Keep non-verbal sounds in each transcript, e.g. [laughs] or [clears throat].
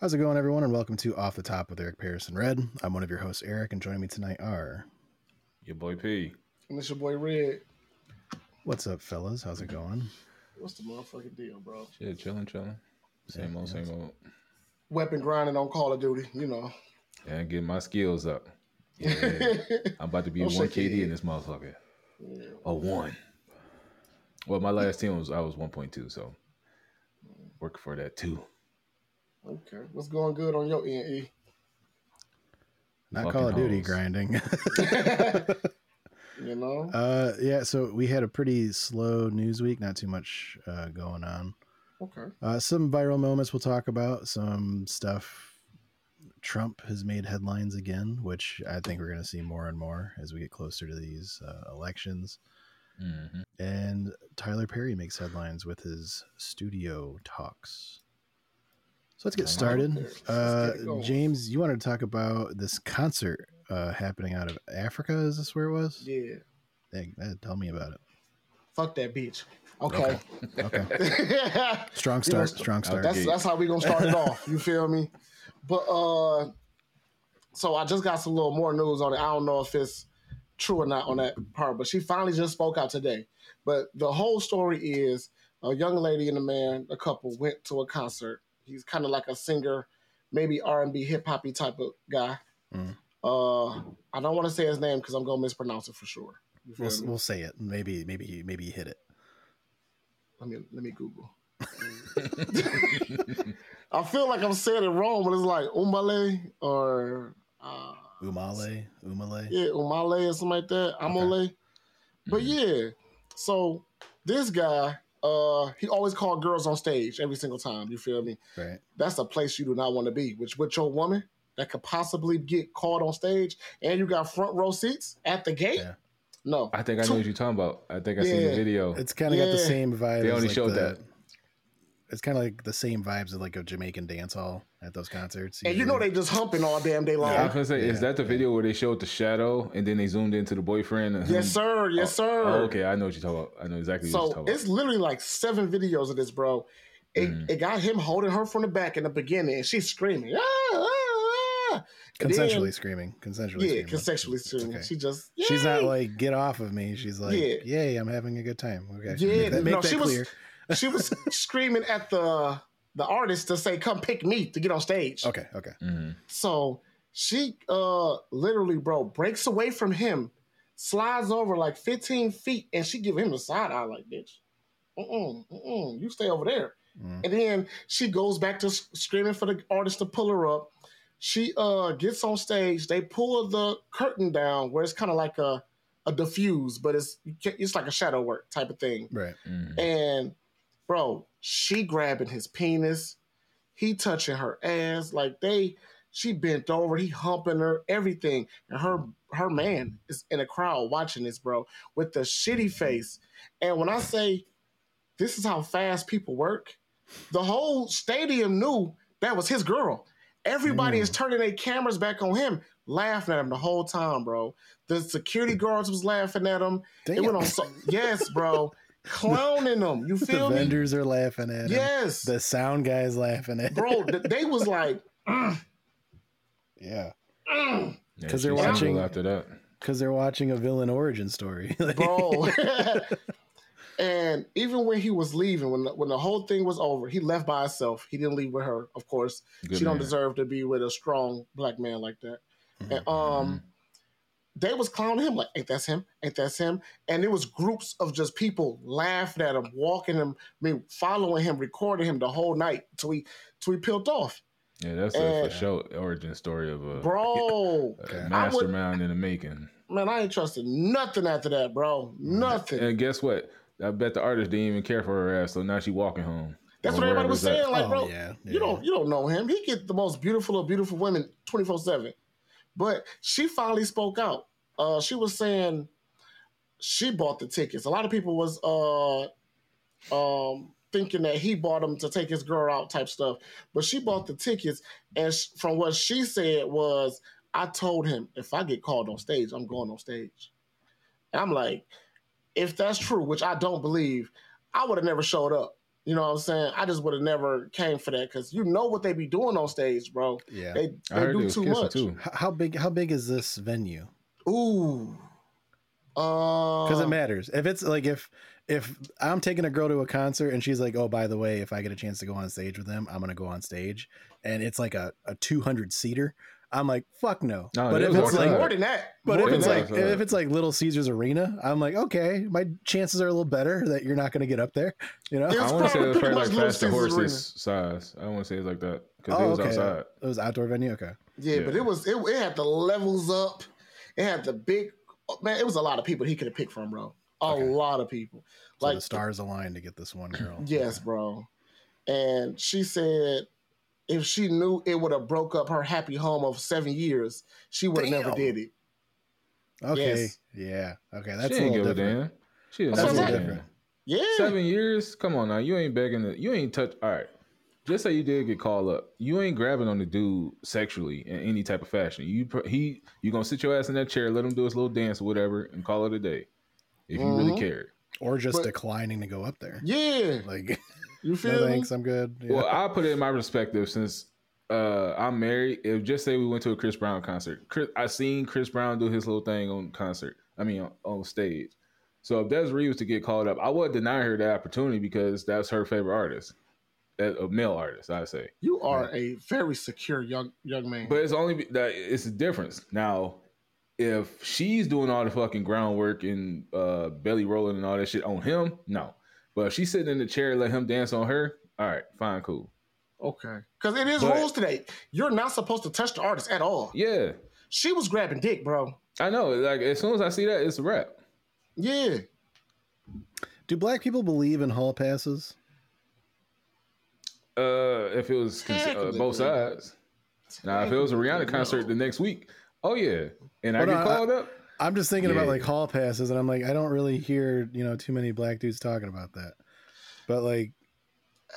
How's it going, everyone? And welcome to Off the Top with Eric Pearson Redd. I'm one of your hosts, Eric, and joining me tonight are. Your boy P. And it's your boy Redd. What's up, fellas? How's it going? What's the motherfucking deal, bro? Shit, chilling, chilling. Same Yeah, old, yeah. same old. Weapon grinding on Call of Duty, you know. Yeah, get my skills up. [laughs] Yeah, yeah. I'm about to be Don't one KD in this motherfucker. Yeah. A one. Well, my last team was I was 1.2, so work for that too. Okay. What's going good on your end, E? Not Fucking Call of Duty hoes. grinding. [laughs] You know? uh, yeah, so we had a pretty slow news week. Not too much uh, going on. Okay. Uh, some viral moments we'll talk about. Some stuff. Trump has made headlines again, which I think we're going to see more and more as we get closer to these uh, elections. hmm And Tyler Perry makes headlines with his studio talks. So let's get started. Uh. James, you wanted to talk about this concert uh, happening out of Africa. Is this where it was? Yeah. Uh, tell me about it. Fuck that bitch. Okay. Okay. [laughs] Strong You know, start. Strong start. that's that's how we gonna start it off. You feel me? But uh so I just got some little more news on it. I don't know if it's true or not on that part, but she finally just spoke out today. But the whole story is a young lady and a man, a couple, went to a concert. He's kind of like a singer, maybe R and B, hip hoppy type of guy. Mm. Uh, I don't want to say his name because I'm gonna mispronounce it for sure. We'll, we'll say it. Maybe maybe maybe you hit it. Let me let me Google. [laughs] I feel like I'm saying it wrong, but it's like Umale or uh, Umale, Umale. yeah, Umale or something like that. Amole. But yeah, so this guy, uh, he always called girls on stage every single time. You feel me? Right. That's a place you do not want to be. Which with your woman that could possibly get called on stage, and you got front row seats at the gate. Yeah. No, I think I know what you're talking about. I think I seen the video. It's kind of got the same vibe. They as only like showed the- that. It's kind of like the same vibes as like a Jamaican dance hall at those concerts. and you know they just humping all damn day long. I was gonna say, is that the video where they showed the shadow and then they zoomed into the boyfriend? and [laughs] Yes, sir. Yes, sir. Oh, okay, I know what you're talking about. I know exactly what you're So it's literally like seven videos of this, bro. It, Mhm. it got him holding her from the back in the beginning, and she's screaming, ah, ah, ah. And consensually then- screaming. Consensually. yeah, screaming. consensually It's screaming. okay. She just, She's not "Yay!" like get off of me. She's like, Yeah. yay, I'm having a good time. Okay, Yeah, make that, make no, that she was- clear. She was screaming at the the artist to say, "Come pick me to get on stage." Okay, okay. about. Mhm. So she uh literally, bro, breaks away from him, slides over like 15 feet, and she give him the side eye like, bitch. Mm-mm, mm-mm, you stay over there. Mm. And then she goes back to screaming for the artist to pull her up. She uh gets on stage. They pull the curtain down where it's kind of like a a diffuse, but it's it's like a shadow work type of thing. Right. Mhm. And bro, she grabbing his penis, he touching her ass, like they she bent over, he humping her, everything. And her her man is in a crowd watching this, bro, with the shitty face. And when I say this is how fast people work, the whole stadium knew that was his girl. Everybody Mm. is turning their cameras back on him, laughing at him the whole time, bro. The security guards was laughing at him. It went on so [laughs] yes, bro. Clowning them. You the feel me? vendors are laughing at him. Yes. The sound guys laughing at it. bro, th- they was like, "Mm, Yeah. mm," Yeah, 'Cause they're she single watching- after that. Because they're watching a villain origin story. [laughs] bro. [laughs] and even when he was leaving, when the, when the whole thing was over, he left by himself. He didn't leave with her, of course. Good she don't deserve to be with a strong black man like that. Mhm. And um, they was clowning him like, "Ain't that's him? Ain't that's him?" And it was groups of just people laughing at him, walking him, I mean, following him, recording him the whole night till he till he peeled off, Yeah, that's a And- for sure origin story of a, bro. a Okay. I would- mastermind in the making. Man, I ain't trusted nothing after that, bro. Nothing. And guess what? I bet the artist didn't even care for her ass, so now she walking home. That's what everybody was saying. it's Like, bro, Oh, yeah, yeah. you don't you don't know him. He get the most beautiful of beautiful women twenty four seven. But she finally spoke out. Uh, she was saying she bought the tickets. A lot of people was uh um thinking that he bought them to take his girl out type stuff. But she bought the tickets, and sh- from what she said was, I told him if I get called on stage, I'm going on stage. And I'm like, if that's true, which I don't believe, I would have never showed up. You know what I'm saying? I just would have never came for that because you know what they be doing on stage, bro. Yeah. They I they heard they do too much. too. How big? How big is this venue? Ooh. Uh, Because it matters. If it's like if if I'm taking a girl to a concert and she's like, oh, by the way, if I get a chance to go on stage with them, I'm gonna go on stage, and it's like a, a 200 seater. I'm like, fuck no. No, but they if was it's like more than that. But More if it's Yeah, like that. if it's like Little Caesars Arena, I'm like, okay, my chances are a little better that you're not going to get up there. You know, I want to say it was probably probably like pretty much Fast and Little Caesars Horses size. I don't want to say it's like that because Oh, it was okay. outside. it was outdoor venue. Okay, yeah, yeah. but it was it, it had the levels up. It had the big man. It was a lot of people he could have picked from, bro. A Okay. lot of people. so Like the stars aligned to get this one girl. [clears throat] Yes, bro. And she said if she knew it would have broke up her happy home of seven years, she would have never did it. Okay, Yes. yeah, okay, that's she a ain't little give a different. damn. She didn't That's give a what I'm damn. Yeah. Seven years? Come on now. You ain't begging. To, you ain't touch. All right. Just say you did get called up. You ain't grabbing on the dude sexually in any type of fashion. You pr- he you gonna sit your ass in that chair, let him do his little dance or whatever, and call it a day. If you really Mhm. cared. Or just But- declining to go up there. Yeah. Like, You [laughs] feel me? thanks, I'm good. Yeah. Well, I put it in my perspective since uh, I'm married. If just say we went to a Chris Brown concert, Chris, I seen Chris Brown do his little thing on concert. I mean, on, on stage. So if Desiree was to get called up, I would deny her that opportunity because that's her favorite artist, a a male artist, I say. You are a very secure young young man. But it's only that it's a difference now. If she's doing all the fucking groundwork and uh, belly rolling and all that shit on him, no. But if she's sitting in the chair, and let him dance on her. All right, fine, cool. okay. Because it is But- rules today. You're not supposed to touch the artist at all. Yeah, She was grabbing dick, bro. I know. Like as soon as I see that, it's a wrap. Yeah. Do black people believe in hall passes? Uh, if it was cons- uh, both sides. Now, if it was a Rihanna concert the next week, oh yeah, and I Well, get no, I- called up. I'm just thinking about Yeah. like hall passes, and I'm like, I don't really hear you know too many black dudes talking about that. But like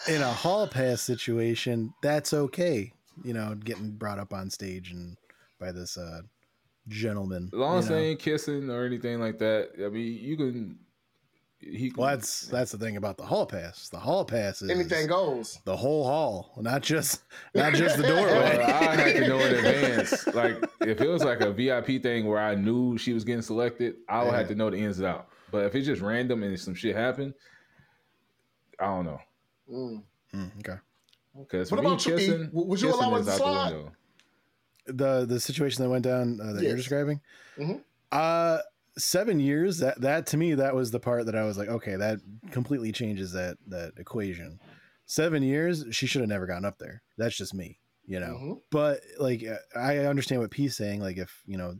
in a hall pass situation, that's okay. You know, getting brought up on stage and by this uh gentleman. As long as know? they ain't kissing or anything like that, I mean, you can. He can, Well, that's that's the thing about the hall pass. The hall pass is Anything goes. the whole hall, not just [laughs] not just the Well, doorway. I had to know in [laughs] advance. Like if it was like a VIP thing where I knew she was getting selected, I would Yeah. have to know the ins and out. But if it's just random and some shit happened, I don't know. Mm. Mm, okay. Because What me about you, kissing, Would you kissing allow it is to out the slide? The the situation that went down uh, that you're Yes. describing. Mhm. Uh seven years. That that to me that was the part that I was like, okay, that completely changes that that equation. Seven years, she should have never gotten up there. That's just me, you know. Mhm. But like, uh, I understand what P's saying. Like, if you know,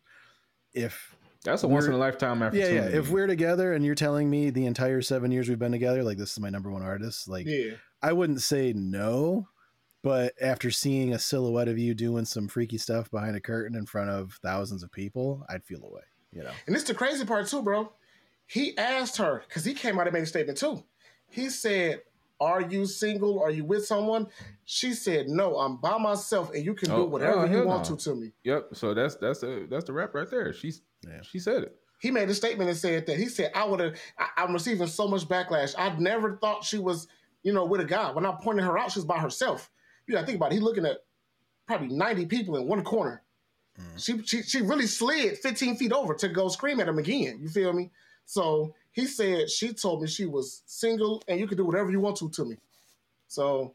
if That's a once in a lifetime yeah, opportunity. yeah, if we're together and you're telling me the entire seven years we've been together, like this is my number one artist, like Yeah. I wouldn't say no, but after seeing a silhouette of you doing some freaky stuff behind a curtain in front of thousands of people, I'd feel away. You know, And this the crazy part too, bro. He asked her because he came out and made a statement too. He said, "Are you single? Are you with someone?" She said, "No, I'm by myself, and you can Oh, do whatever oh, you want no. to to me." Yep. So that's that's the that's the rap right there. She's Yeah. she said it. He made a statement and said that he said, "I would have. I'm receiving so much backlash. I never thought she was, you know, with a guy. When I pointed her out, she was by herself. You got to think about it. He looking at probably 90 people in one corner. Mm. She, she she really slid 15 feet over to go scream at him again. You feel me? So he said she told me she was single and you could do whatever you want to to me. So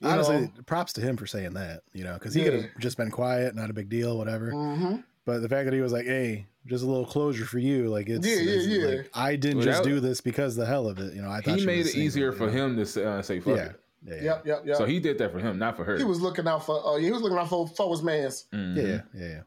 you honestly, know, props to him for saying that. You know, because he Yeah. could have just been quiet, not a big deal, whatever. mhm. But the fact that he was like, "Hey, just a little closure for you," like it's, Yeah, yeah, it's yeah. like, I didn't Well, just that- do this because the hell of it. You know, I thought He made it single, easier you for know? him to say, uh, say fuck Yeah, it. Yeah, yeah. Yep, yep, yep. So he did that for him, not for her. he was looking out for uh, he was looking out for for his man's. Mhm. yeah, yeah, yeah, yeah.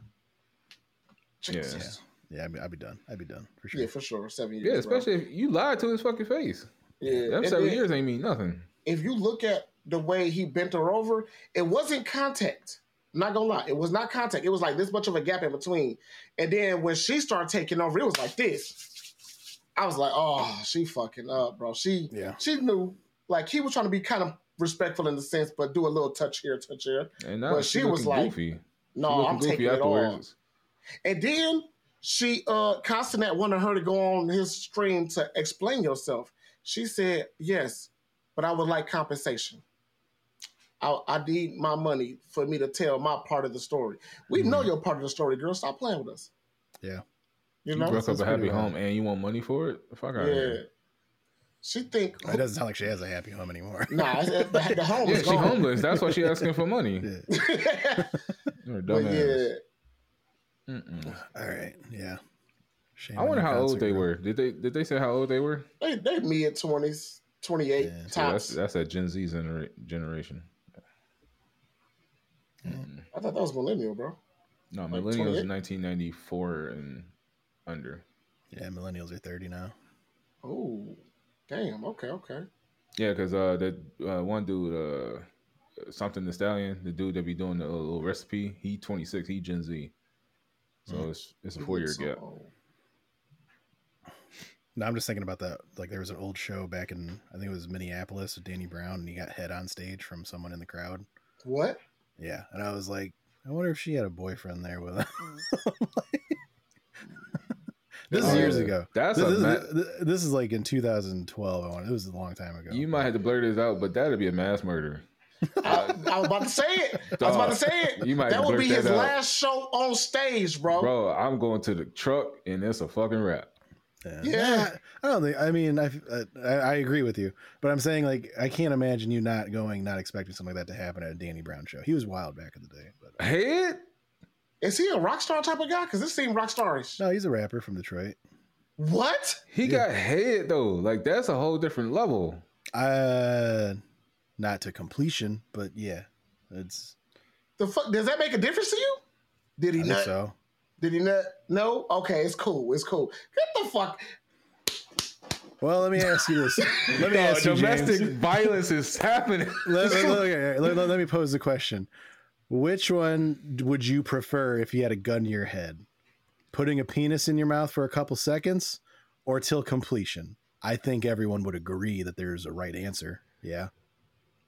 Jesus. Yeah, I'd be, I'd be done. I'd be done for sure. Yeah, for sure. Seven years. Yeah, bro. especially if you lied to his fucking face. Yeah. Them And seven then years ain't mean nothing. If you look at the way he bent her over, it wasn't contact. I'm not gonna lie, it was not contact. It was like this much of a gap in between. And then when she started taking over, it was like this. I was like, oh, she fucking up, bro. She Yeah. she knew. Like he was trying to be kind of respectful in the sense, but do a little touch here, touch here. And now But she, she was looking like, goofy. No, I'm taking it all. And then she uh Constantine wanted her to go on his stream to explain yourself. She said, Yes, but I would like compensation. I, I need my money for me to tell my part of the story. We know your part of the story, girl. Stop playing with us. Yeah. You You know? broke up sounds a happy pretty home and you want money for it? Fuck out Yeah. here. She think It doesn't sound like she has a happy home anymore. nah, it's- it's- the, the home Yeah, is she gone. homeless. That's why she asking for money. Yeah. [laughs] You're but dumbass. yeah, Mm-mm. All right. Yeah. Shame I wonder how old they were. Did they did they say how old they were? they they mid twenties, twenty eight Yeah. Yeah, that's tops. that's that Gen Z genera- generation. Mm-mm. I thought that was millennial, bro. No, Like millennials 28? 1994 and under. Yeah, millennials are 30 now. Oh, damn. Okay, okay. Yeah, because uh, that uh, one dude, uh, something the stallion, the dude that be doing the little recipe, he 26, he Gen Z. So Mm. it's it's a four year So, gap. No, I'm just thinking about that. Like there was an old show back in I think it was Minneapolis with Danny Brown, and he got head on stage from someone in the crowd. What? Yeah, and I was like, I wonder if she had a boyfriend there with her. [laughs] this is Oh, years yeah. ago. That's This, a this, ma- is, this is like in 2012. I want. It was a long time ago. you might have to blur this out, but that'd be a mass murder. [laughs] I, I was about to say it. I was about to say it. You might that would be that his out. last show on stage, bro. Bro, I'm going to the truck and it's a fucking rap. Yeah. Yeah. I don't think. I mean, I, I I agree with you, but I'm saying like I can't imagine you not going, not expecting something like that to happen at a Danny Brown show. He was wild back in the day, but uh, Head? Is he a rock star type of guy? Because this seemed rock starish. no, he's a rapper from Detroit. What? He got head though. Like that's a whole different level. Uh, not to completion, but yeah, it's. The fuck? Does that make a difference to you? Did he think not? so. Did he not? No. Okay, it's cool. It's cool. Get the fuck. Well, let me ask you this. [laughs] Let me No, ask you, domestic James. violence is happening. let, let- [laughs] let- let- let- let me pose the question: Which one would you prefer if you had a gun to your head? Putting a penis in your mouth for a couple seconds, or till completion? I think everyone would agree that there's a right answer. Yeah.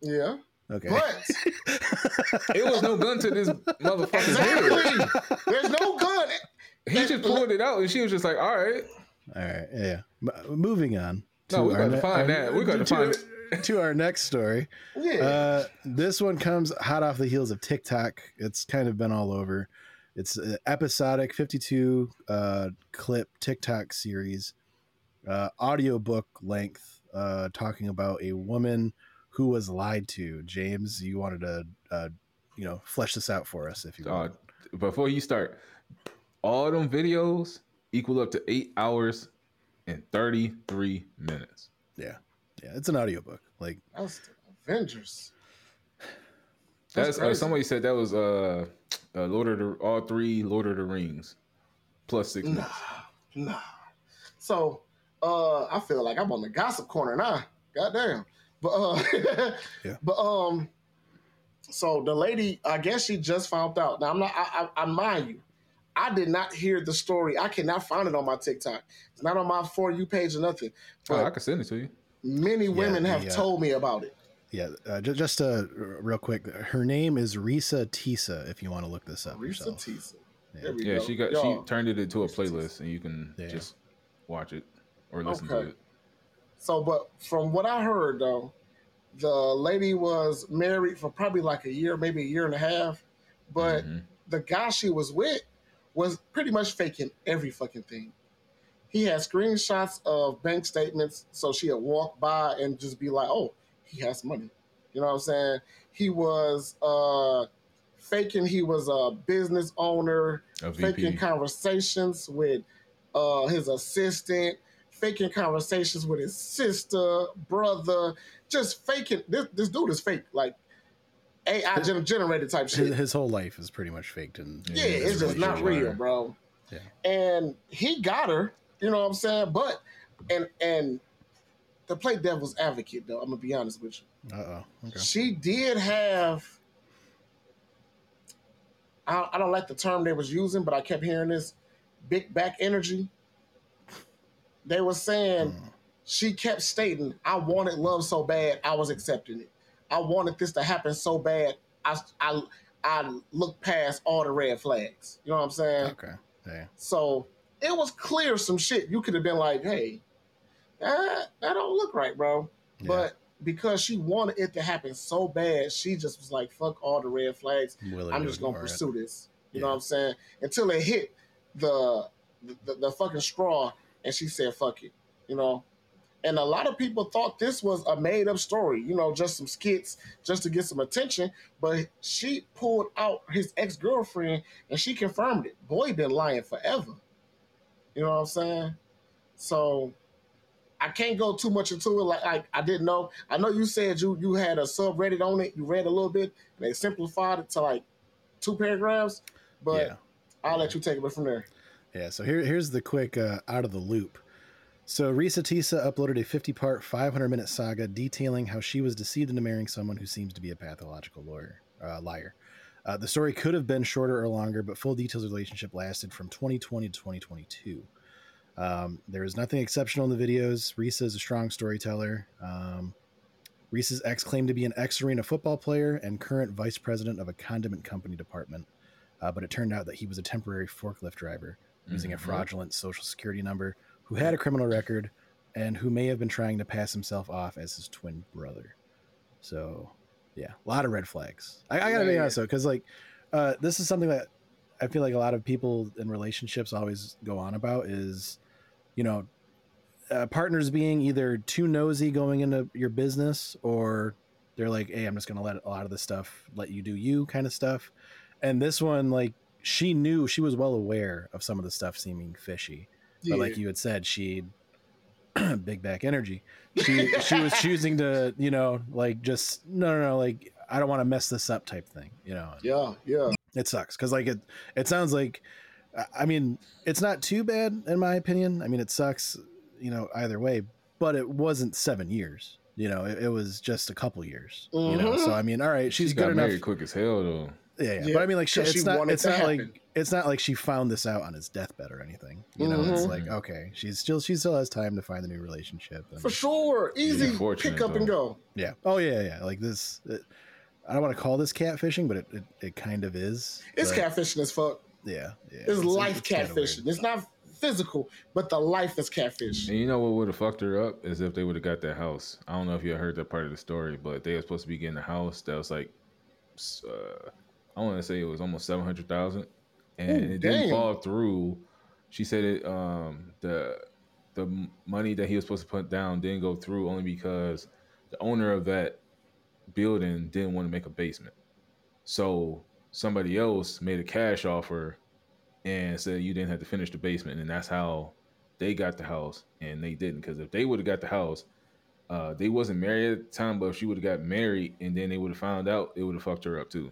Yeah. Okay. But [laughs] it was no gun to this motherfucker's head. exactly. There's no gun. He just pulled it out and she was just like, all right. All right. Yeah. M- moving on. No, we our got to ne- find our- that. We got to to- find to our next story. Yeah. Uh, this one comes hot off the heels of TikTok. It's kind of been all over. It's an episodic 52 uh, clip TikTok series, uh, audiobook length, uh, talking about a woman who was lied to. James, you wanted to, uh, you know, flesh this out for us if you Uh, before you start, all them videos equal up to eight hours and 33 minutes. yeah. Yeah. It's an audiobook. Like, That's the Avengers. That's, uh, somebody said that was uh, uh Lord of the all three Lord of the Rings plus six Nah, minutes. nah. So, uh, I feel like I'm on the gossip corner now. Goddamn. But uh, [laughs] Yeah. but um, so the lady, I guess she just found out. Now I'm not. I, I, I mind you, I did not hear the story. I cannot find it on my TikTok. It's not on my for you page or nothing. Oh, But I can send it to you. Many women have the, uh, told me about it. yeah. Uh, just, just uh, real quick. Her name is Reesa Teesa, if you want to look this up Reesa yourself. Teesa. Yeah. Yeah, go. she got Y'all, she turned it into a playlist, and you can Yeah. just watch it or listen Okay. to it. So, but from what I heard though, the lady was married for probably like a year, maybe a year and a half. But Mhm. the guy she was with was pretty much faking every fucking thing. He had screenshots of bank statements, so she'd walk by and just be like, "Oh, he has money." You know what I'm saying? He was uh, faking he was a business owner a faking conversations with uh, his assistant, faking conversations with his sister, brother, just faking. This, this dude is fake, like AI gen- generated type shit. his whole life is pretty much faked. And Yeah, Yeah, it's just not real, bro. Yeah. And he got her, you know what I'm saying? But and and to play devil's advocate, though, I'm gonna be honest with you. Uh oh. Okay. She did have. I, I don't like the term they was using, but I kept hearing this big back energy. They were saying Mm. she kept stating, "I wanted love so bad, I was accepting it. I wanted this to happen so bad, I I I looked past all the red flags." You know what I'm saying? Okay. Yeah. So it was clear some shit. You could have been like, "Hey, that that don't look right, bro." Yeah. But because she wanted it to happen so bad, she just was like, "Fuck all the red flags. Willing I'm just gonna ignore it. pursue this." You Yeah. know what I'm saying? Until it hit the, the the fucking straw, and she said, "Fuck it," you know. And a lot of people thought this was a made up story, you know, just some skits, just to get some attention. But she pulled out his ex girlfriend, and she confirmed it. Boy, been lying forever. You know what I'm saying? So I can't go too much into it. Like I, I didn't know. I know you said you you had a subreddit on it. You read a little bit. And they simplified it to like two paragraphs. But yeah. I'll let you take it from there. Yeah, so here, here's the quick uh, out of the loop. So Reesa Teesa uploaded a 50-part, 500-minute saga detailing how she was deceived into marrying someone who seems to be a pathological lawyer, uh, liar. Uh, the story could have been shorter or longer, but full details of the relationship lasted from 2020 to 2022. Um, there is nothing exceptional in the videos. Reesa is a strong storyteller. Um, Reesa's ex claimed to be an ex-arena football player and current vice president of a condiment company department, uh, but it turned out that he was a temporary forklift driver using a Mhm. fraudulent social security number who had a criminal record and who may have been trying to pass himself off as his twin brother. So, yeah, a lot of red flags. I, I gotta Yeah, be yeah. honest though, because like, uh, this is something that I feel like a lot of people in relationships always go on about is, you know, uh, partners being either too nosy going into your business or they're like, hey, I'm just gonna let a lot of this stuff let you do you kind of stuff. And this one, like, she knew she was well aware of some of the stuff seeming fishy but like you had said, she [clears throat] big back energy. She she was choosing to, you know, like just no no no, like I don't want to mess this up type thing, you know. yeah, yeah. It sucks because like it it sounds like I- I mean it's not too bad in my opinion. I mean it sucks, you know, either way, but it wasn't seven years. You know, it, it was just a couple years. You know, so mm-hmm. I mean, all right, she's she good got enough. married quick as hell though. Yeah, yeah, Yeah, but I mean, like, she, 'cause it's she not, it's not happen. like it's not like she found this out on his deathbed or anything. You know, it's Mhm. like okay, she's still she still has time to find a new relationship. and- For sure. Easy pick up and go. Yeah. Oh yeah, yeah. Like this. It, I don't want to call this catfishing, but it, it, it kind of is. It's but, catfishing as fuck. Yeah, yeah. It's, life kinda catfishing. It's not physical, but the life is catfish. And you know what would have fucked her up is if they would have got that house. I don't know if you heard that part of the story, but they were supposed to be getting a house that was like, uh, I want to say it was almost seven hundred thousand, and Ooh, it didn't fall through. She said it. Um, the the money that he was supposed to put down didn't go through only because the owner of that building didn't want to make a basement. So somebody else made a cash offer and said you didn't have to finish the basement, and that's how they got the house, and they didn't. Because if they would have got the house, uh, they wasn't married at the time, but if she would have got married and then they would have found out, it would have fucked her up too.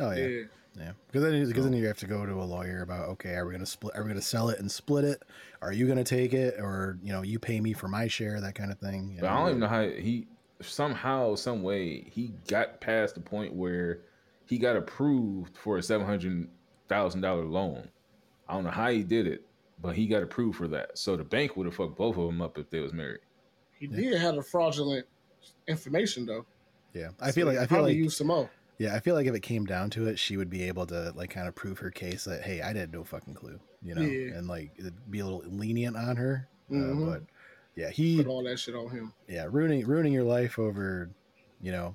Oh yeah, Yeah. yeah. Because then because then you have to go to a lawyer about okay, are we gonna split? Are we gonna sell it and split it? Are you gonna take it, or you know, you pay me for my share, that kind of thing. you But I don't even know how he somehow, some way, he got past the point where he got approved for a seven hundred thousand dollar loan. I don't know how he did it, but he got approved for that. So the bank would have fucked both of them up if they was married. He did have the fraudulent information though. Yeah, I feel like I feel Probably like use some more. Yeah, I feel like if it came down to it, she would be able to like kind of prove her case that hey, I had no fucking clue, you know, Yeah. and like it'd be a little lenient on her. Mhm. Uh, but yeah, he Put all that shit on him. yeah ruining ruining your life over, you know,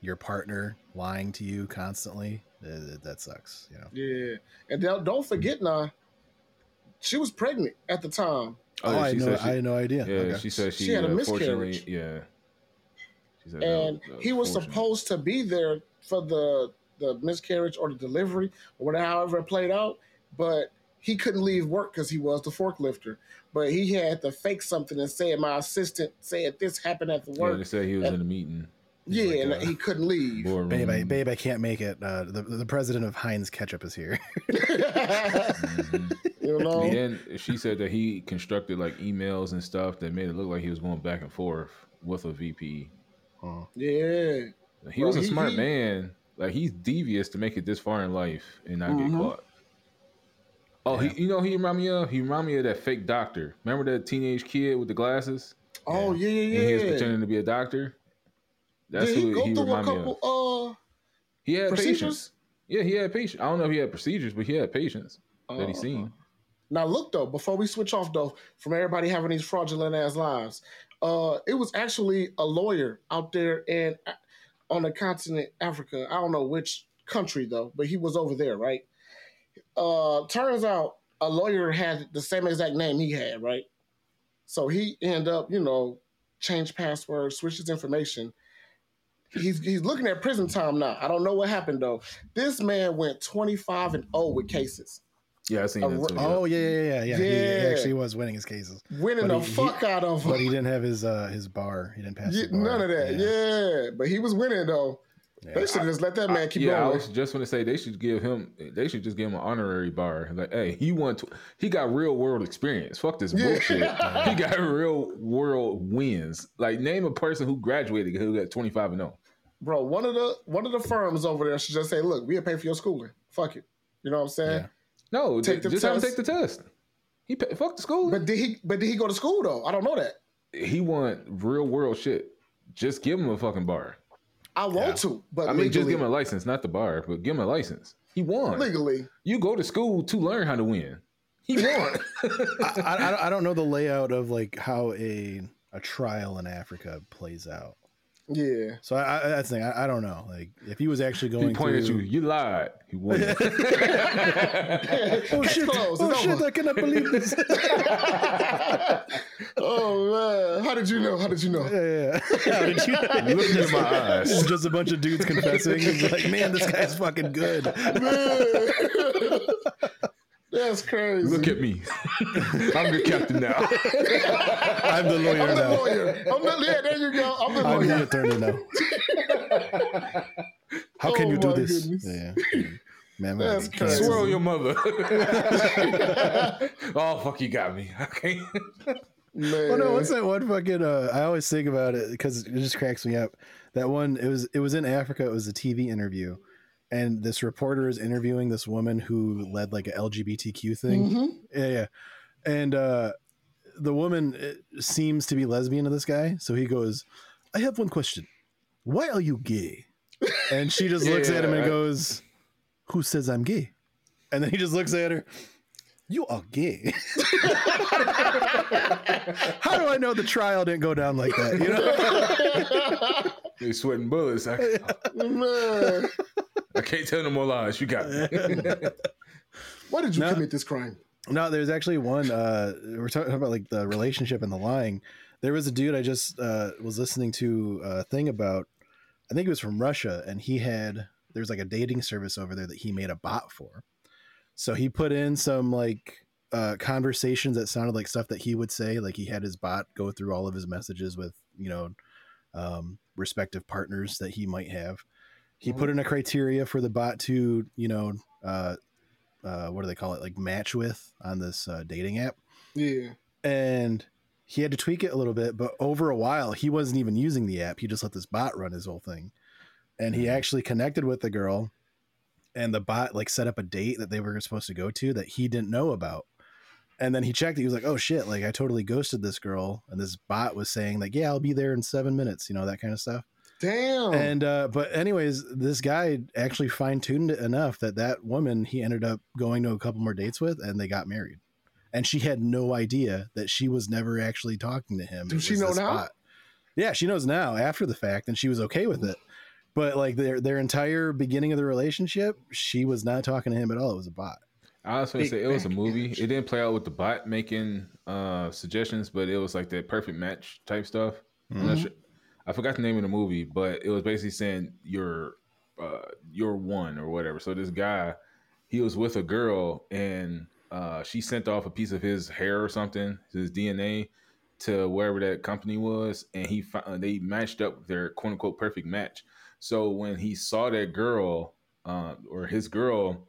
your partner lying to you constantly. Uh, that sucks, you know. Yeah, and don't, don't forget now, she was pregnant at the time. Oh, yeah, I know, she- I had no idea. Yeah, Okay. she said she, She had a unfortunately, miscarriage. yeah. She said and that- that he was supposed to be there for the the miscarriage or the delivery or whatever, however it played out, but he couldn't leave work because he was the forklifter. But he had to fake something and say my assistant said this happened at the Yeah, work. they said he was And- in a meeting. Yeah, Like, and uh, he couldn't leave. boardroom. Babe, I, babe, I can't make it. Uh, the the president of Heinz Ketchup is here. Mhm. [laughs] you know, And then she said that he constructed like emails and stuff that made it look like he was going back and forth with a VP. Oh. yeah, He Bro, was a he- smart he- man. Like he's devious to make it this far in life and not get Mhm. caught. Oh, Yeah. he, you know he remind me of. He remind me of that fake doctor. Remember that teenage kid with the glasses? oh yeah, yeah, And he was pretending to be a doctor. That's Did he who go he through a couple? of. Uh, He had procedures? patience. Yeah, he had patience. I don't know if he had procedures, but he had patience that he uh, seen. Now look though, before we switch off though, from everybody having these fraudulent ass lives, Uh, it was actually a lawyer out there in on the continent Africa. I don't know which country though, but he was over there, right? Uh, turns out a lawyer had the same exact name he had, right? So he end up, you know, change passwords, switch his information. He's he's looking at prison time now. I don't know what happened though. This man went 25 and 0 with cases. Yeah, I seen A that r- too. Oh yeah, yeah, yeah, yeah. He, he actually was winning his cases, Winning But the he- fuck out of but he didn't have his uh his bar. He didn't pass. Yeah, the bar. none of that. Yeah. But he was winning though. Yeah. They should have just let that man keep yeah, I going. was just going to say they should give him. They should just give him an honorary bar. Like, hey, he won. Tw- he got real world experience. Fuck this Yeah. bullshit. [laughs] he got real world wins. Like, name a person who graduated who got twenty five and oh. zero. Bro, one of the one of the firms over there should just say, look, we'll pay for your schooling. Fuck it. You know what I'm saying? Yeah. No, Take take the just have him take the test. He pay, fuck the school. But did he but did he go to school though? I don't know that. he won real world shit. Just give him a fucking bar. I want Yeah. to, but I mean, just give him a license, not the bar, but give him a license. He won. legally. You go to school to learn how to win. He [laughs] won. I, I, I don't know the layout of like how a a trial in Africa plays out. Yeah. So I, I, that's the thing. I, I don't know. Like if he was actually going he pointed through, at you. You lied. He won. [laughs] Oh Case shit! closed. Oh It's shit! over. I cannot believe this. [laughs] oh man. How did you know? How did you know? yeah, yeah. [laughs] How did you? Look into my eyes. It's just a bunch of dudes confessing. It's like, man, this guy's fucking good. Man. That's crazy. Look at me. [laughs] I'm the captain now. [laughs] I'm the lawyer I'm the now. lawyer. I'm the yeah, there you go. I'm the I'm the lawyer. attorney now. How can Oh you do this? goodness. Yeah. Man, That's man, crazy. Swirl your mother. [laughs] oh fuck, you got me. Okay. Man. Oh no, what's that one fucking? Uh, I always think about it because it just cracks me up. That one, it was it was in Africa. It was a TV interview, and this reporter is interviewing this woman who led like a LGBTQ thing. Mhm. Yeah, yeah, and uh, the woman uh, seems to be lesbian to this guy. So he goes, "I have one question. Why are you gay?" And she just looks at him and Yeah. goes, "Who says I'm gay?" And then he just looks at her. You are gay. [laughs] How do I know the trial didn't go down like that? You know? [laughs] You're sweating bullets. I, [laughs] Man. I can't tell no more lies. You got me. [laughs] Why did you No. commit this crime? No, there's actually one. Uh, we're talking about like the relationship and the lying. There was a dude I just uh, was listening to a thing about. I think it was from Russia, and he had there's like a dating service over there that he made a bot for. So he put in some like uh, conversations that sounded like stuff that he would say. Like he had his bot go through all of his messages with you know um, respective partners that he might have. He put in a criteria for the bot to you know uh, uh, what do they call it? Like match with on this uh, dating app. Yeah. and he had to tweak it a little bit but over a while he wasn't even using the app. He just let this bot run his whole thing. And he actually connected with the girl and the bot like set up a date that they were supposed to go to that he didn't know about. And then he checked it. He was like oh shit. Like i totally ghosted this girl. And this bot was saying like yeah i'll be there in seven minutes you know that kind of stuff Damn. and uh but anyways this guy actually fine-tuned it enough that that woman he ended up going to a couple more dates with and they got married and she had no idea that she was never actually talking to him Does she know now? bot. yeah she knows now after the fact and she was okay with it but like their their entire beginning of the relationship she was not talking to him at all it was a bot I was going to Big say it was a movie. edge. It didn't play out with the bot making uh, suggestions, but it was like that perfect match type stuff. I'm not Mhm. sure. I forgot the name of the movie, but it was basically saying you're uh, you're one or whatever. So this guy, he was with a girl, and uh, she sent off a piece of his hair or something, his DNA, to wherever that company was, and he found, they matched up their quote unquote perfect match. So when he saw that girl uh, or his girl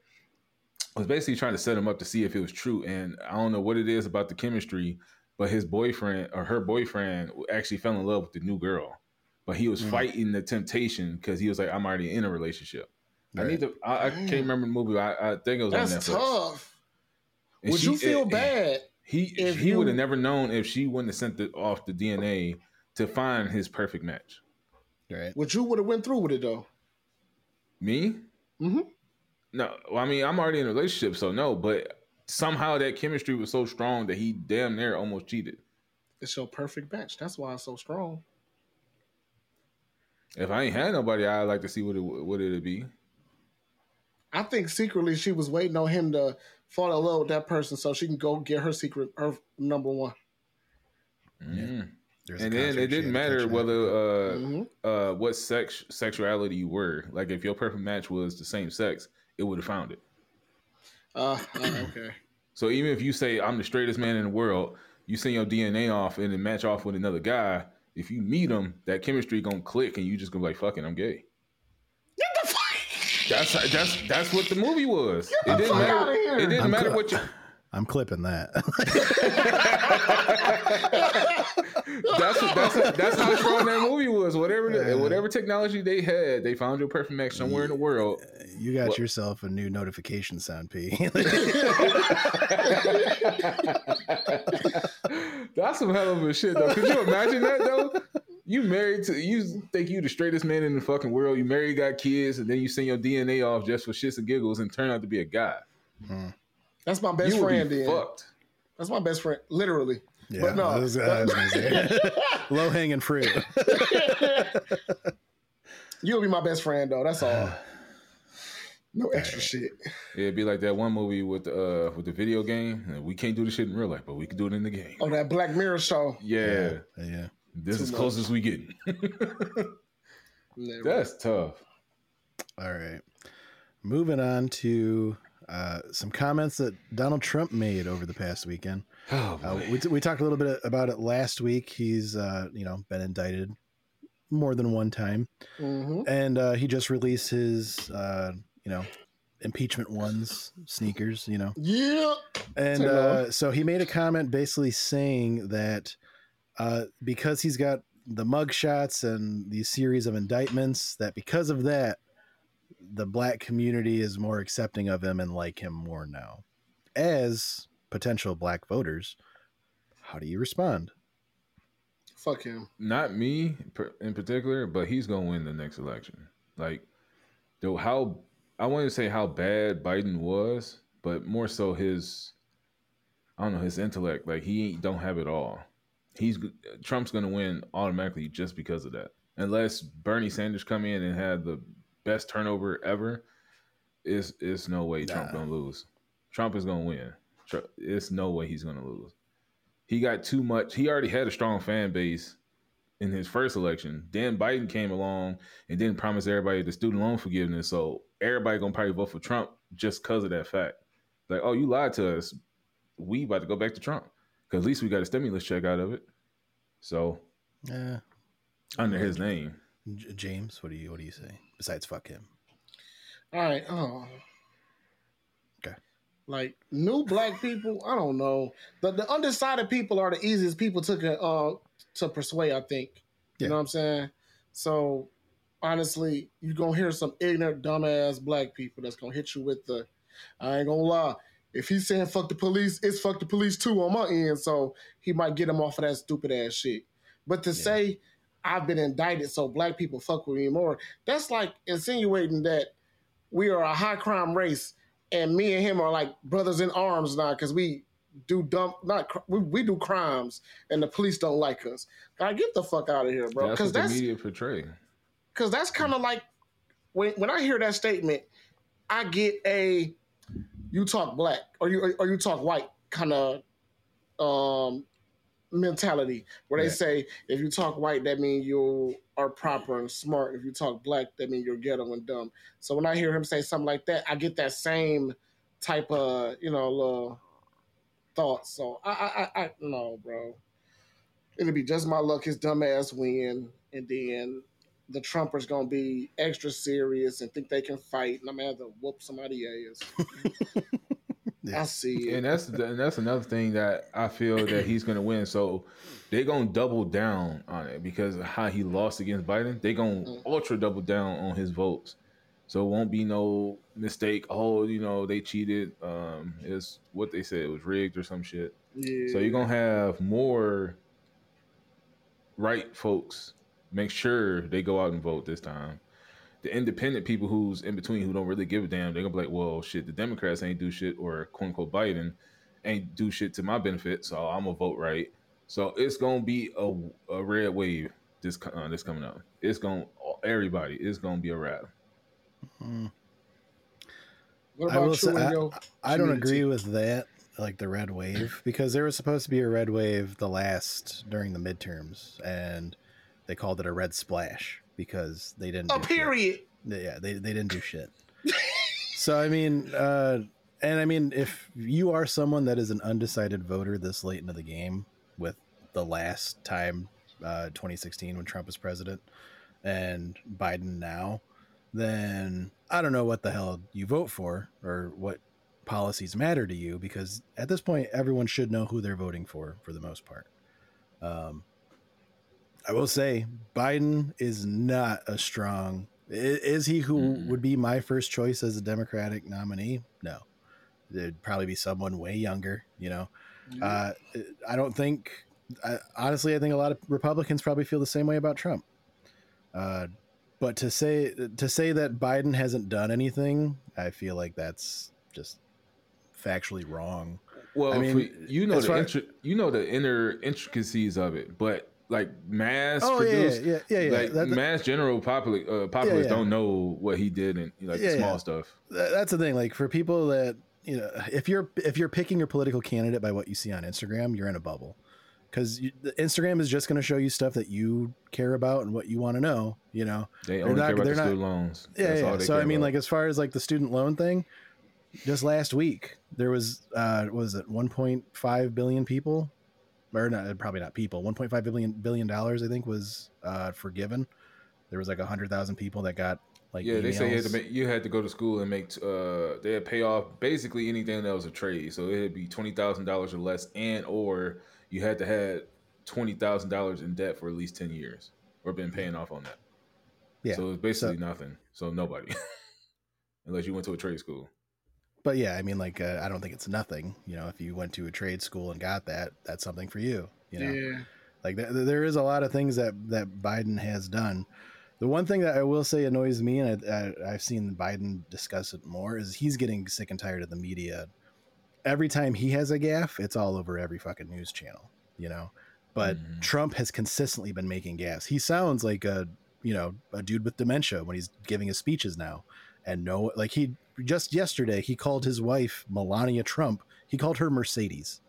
was basically trying to set him up to see if it was true. And I don't know what it is about the chemistry, but his boyfriend or her boyfriend actually fell in love with the new girl. But he was Mm. fighting the temptation because he was like, I'm already in a relationship. I need to. I, I can't remember the movie. I, I think it was on That's Netflix. tough. And Would she- you feel eh, bad? He if he you- would have never known if she wouldn't have sent it off the DNA to find his perfect match. right Would you would have went through with it though? Me? Mhm. No. Well, I mean, I'm already in a relationship, so no. But somehow that chemistry was so strong that he damn near almost cheated. It's your perfect bench. That's why it's so strong. If I ain't had nobody, I'd like to see what it what it'd be. I think secretly she was waiting on him to fall in love with that person so she can go get her secret, her number one. Mm. There's a And then it didn't matter whether uh Mhm. uh what sex sexuality you were. Like if your perfect match was the same sex, it would have found it. Uh, uh, okay. [clears throat] So even if you say I'm the straightest man in the world, you send your DNA off and then match off with another guy. If you meet them, that chemistry gonna click, and you just gonna be like, "Fucking, I'm gay." Get the fuck. That's that's that's what the movie was. the it didn't fuck matter. outta here. It didn't I'm matter cl- what you. I'm clipping that. [laughs] that's that's that's how strong that movie was. Whatever the, whatever technology they had, they found your perfect match somewhere in the world. you got What? yourself a new notification sound, P. [laughs] That's some hell of a shit though. Could you imagine that though? You married to you think you the straightest man in the fucking world. You married, got kids, and then you send your DNA off just for shits and giggles and turn out to be a guy. Hmm. That's my best you friend. be Then fucked. that's my best friend, literally. yeah, But no, was, was [laughs] low hanging fruit. [laughs] You'll be my best friend though. That's all. [sighs] No extra shit. It'd be like that one movie with the uh, with the video game. We can't do this shit in real life, but we can do it in the game. Oh, that Black Mirror show. Yeah, yeah. this Too is much. close as we getting. [laughs] Never. That's tough. All right. Moving on to uh, some comments that Donald Trump made over the past weekend. Oh, Uh, boy. we, we talked a little bit about it last week. He's, uh, you know, been indicted more than one time, Mhm. and uh, he just released his, uh, you know, impeachment ones sneakers. You know, Yeah. and uh, so he made a comment basically saying that uh, because he's got the mug shots and these series of indictments, that because of that, the black community is more accepting of him and like him more now. As potential black voters, how do you respond? Fuck him. not me in particular, but he's gonna win the next election. Like, though, how I want to say how bad Biden was, but more so his, I don't know, his intellect. Like he ain't- don't have it all. He's Trump's gonna win automatically just because of that. Unless Bernie Sanders come in and had the best turnover ever, it's it's no way Trump Nah. gonna lose. Trump is gonna win. It's no way he's gonna lose. He got too much. He already had a strong fan base in his first election. Then Biden came along and didn't promise everybody the student loan forgiveness. So everybody gonna probably vote for Trump just because of that fact. Like, oh, you lied to us. We about to go back to Trump because at least we got a stimulus check out of it. So yeah, under his name, J- James, what do you what do you say? Besides, fuck him. All right. Oh. Okay. Like new black people, I don't know. The the undecided people are the easiest people to uh to persuade. I think. Yeah. You know what I'm saying? So honestly, you're gonna hear some ignorant, dumbass black people that's gonna hit you with the. I ain't gonna lie. If he's saying fuck the police, it's fuck the police too on my end. So he might get him off of that stupid ass shit. But to Yeah. say I've been indicted, so black people fuck with me more, that's like insinuating that we are a high crime race and me and him are like brothers in arms now because we do dumb not we, we do crimes and the police don't like us. God, get the fuck out of here, bro. that's Because the that's media portray. because that's kind of like when when I hear that statement, I get a you talk black or you or you talk white kind of um mentality where they Right. say if you talk white that means you are proper and smart. If you talk black that means you're ghetto and dumb. So when i hear him say something like that i get that same type of you know little thoughts so i i i, I no bro. It'll be just my luck his dumb ass win and then the trumpers gonna be extra serious and think they can fight and i'm gonna have to whoop somebody ass [laughs] Yeah. i see it And that's the, and that's another thing that I feel that he's gonna win. So they're gonna double down on it because of how he lost against Biden. They're gonna Mm. ultra double down on his votes. So it won't be no mistake. Oh, you know they cheated. Um, is what they said it was rigged or some shit. yeah So you're gonna have more right folks make sure they go out and vote this time. The independent people who's in between who don't really give a damn, they're gonna be like, well, shit, the Democrats ain't do shit, or quote unquote Biden ain't do shit to my benefit, so I'm gonna vote right. So it's gonna be a, a red wave this uh, this coming up. It's gonna everybody. It's gonna be a wrap. Mm. What I will about say- and your I don't agree with that, like the red wave, because there was supposed to be a red wave the last during the midterms, and they called it a red splash because they didn't. A do shit. period. Yeah, they they didn't do shit. so I mean, uh, and I mean, if you are someone that is an undecided voter this late into the game, with the last time, uh, 2016 when Trump was president, and Biden now, then I don't know what the hell you vote for or what policies matter to you because at this point everyone should know who they're voting for for the most part. Um, I will say Biden is not a strong. Is he who Mm-mm. would be my first choice as a Democratic nominee? No, it'd probably be someone way younger. You know, uh, I don't think. I, honestly, I think a lot of Republicans probably feel the same way about Trump. Uh, but to say to say that Biden hasn't done anything, I feel like that's just factually wrong. Well, I mean, for- you know the intri- you know the inner intricacies of it, but like mass Oh yeah, produced, yeah, yeah, yeah. like That- that- mass general populi- uh, populace yeah. don't know what he did and like Yeah, small yeah. stuff. That's the thing like for people that you know if you're if you're picking your political candidate by what you see on instagram you're in a bubble because instagram is just going to show you stuff that you care about and what you want to know you know They They're only not- care about the not- student loans. yeah, yeah. so i mean about. like as far as like the student loan thing just last week there was uh what was it 1.5 billion people or not probably not people 1.5 billion billion dollars i think was uh forgiven there was like 100000 people that got like yeah, they say you had, to make, you had to go to school and make uh they had pay off basically anything that was a trade. So it'd be twenty thousand dollars or less, and or you had to have twenty thousand dollars in debt for at least ten years or been paying off on that. Yeah, So it's basically nothing. So nobody, [laughs] unless you went to a trade school. But yeah, I mean, like, uh, I don't think it's nothing. You know, if you went to a trade school and got that, that's something for you. You know, Yeah. like th- there is a lot of things that that Biden has done. The one thing that I will say annoys me, and I, I, I've seen Biden discuss it more, is he's getting sick and tired of the media. Every time he has a gaffe, it's all over every fucking news channel. You know, but Mhm. Trump has consistently been making gaffes. He sounds like a you know a dude with dementia when he's giving his speeches now, and no, like he just yesterday he called his wife Melania Trump. He called her Mercedes.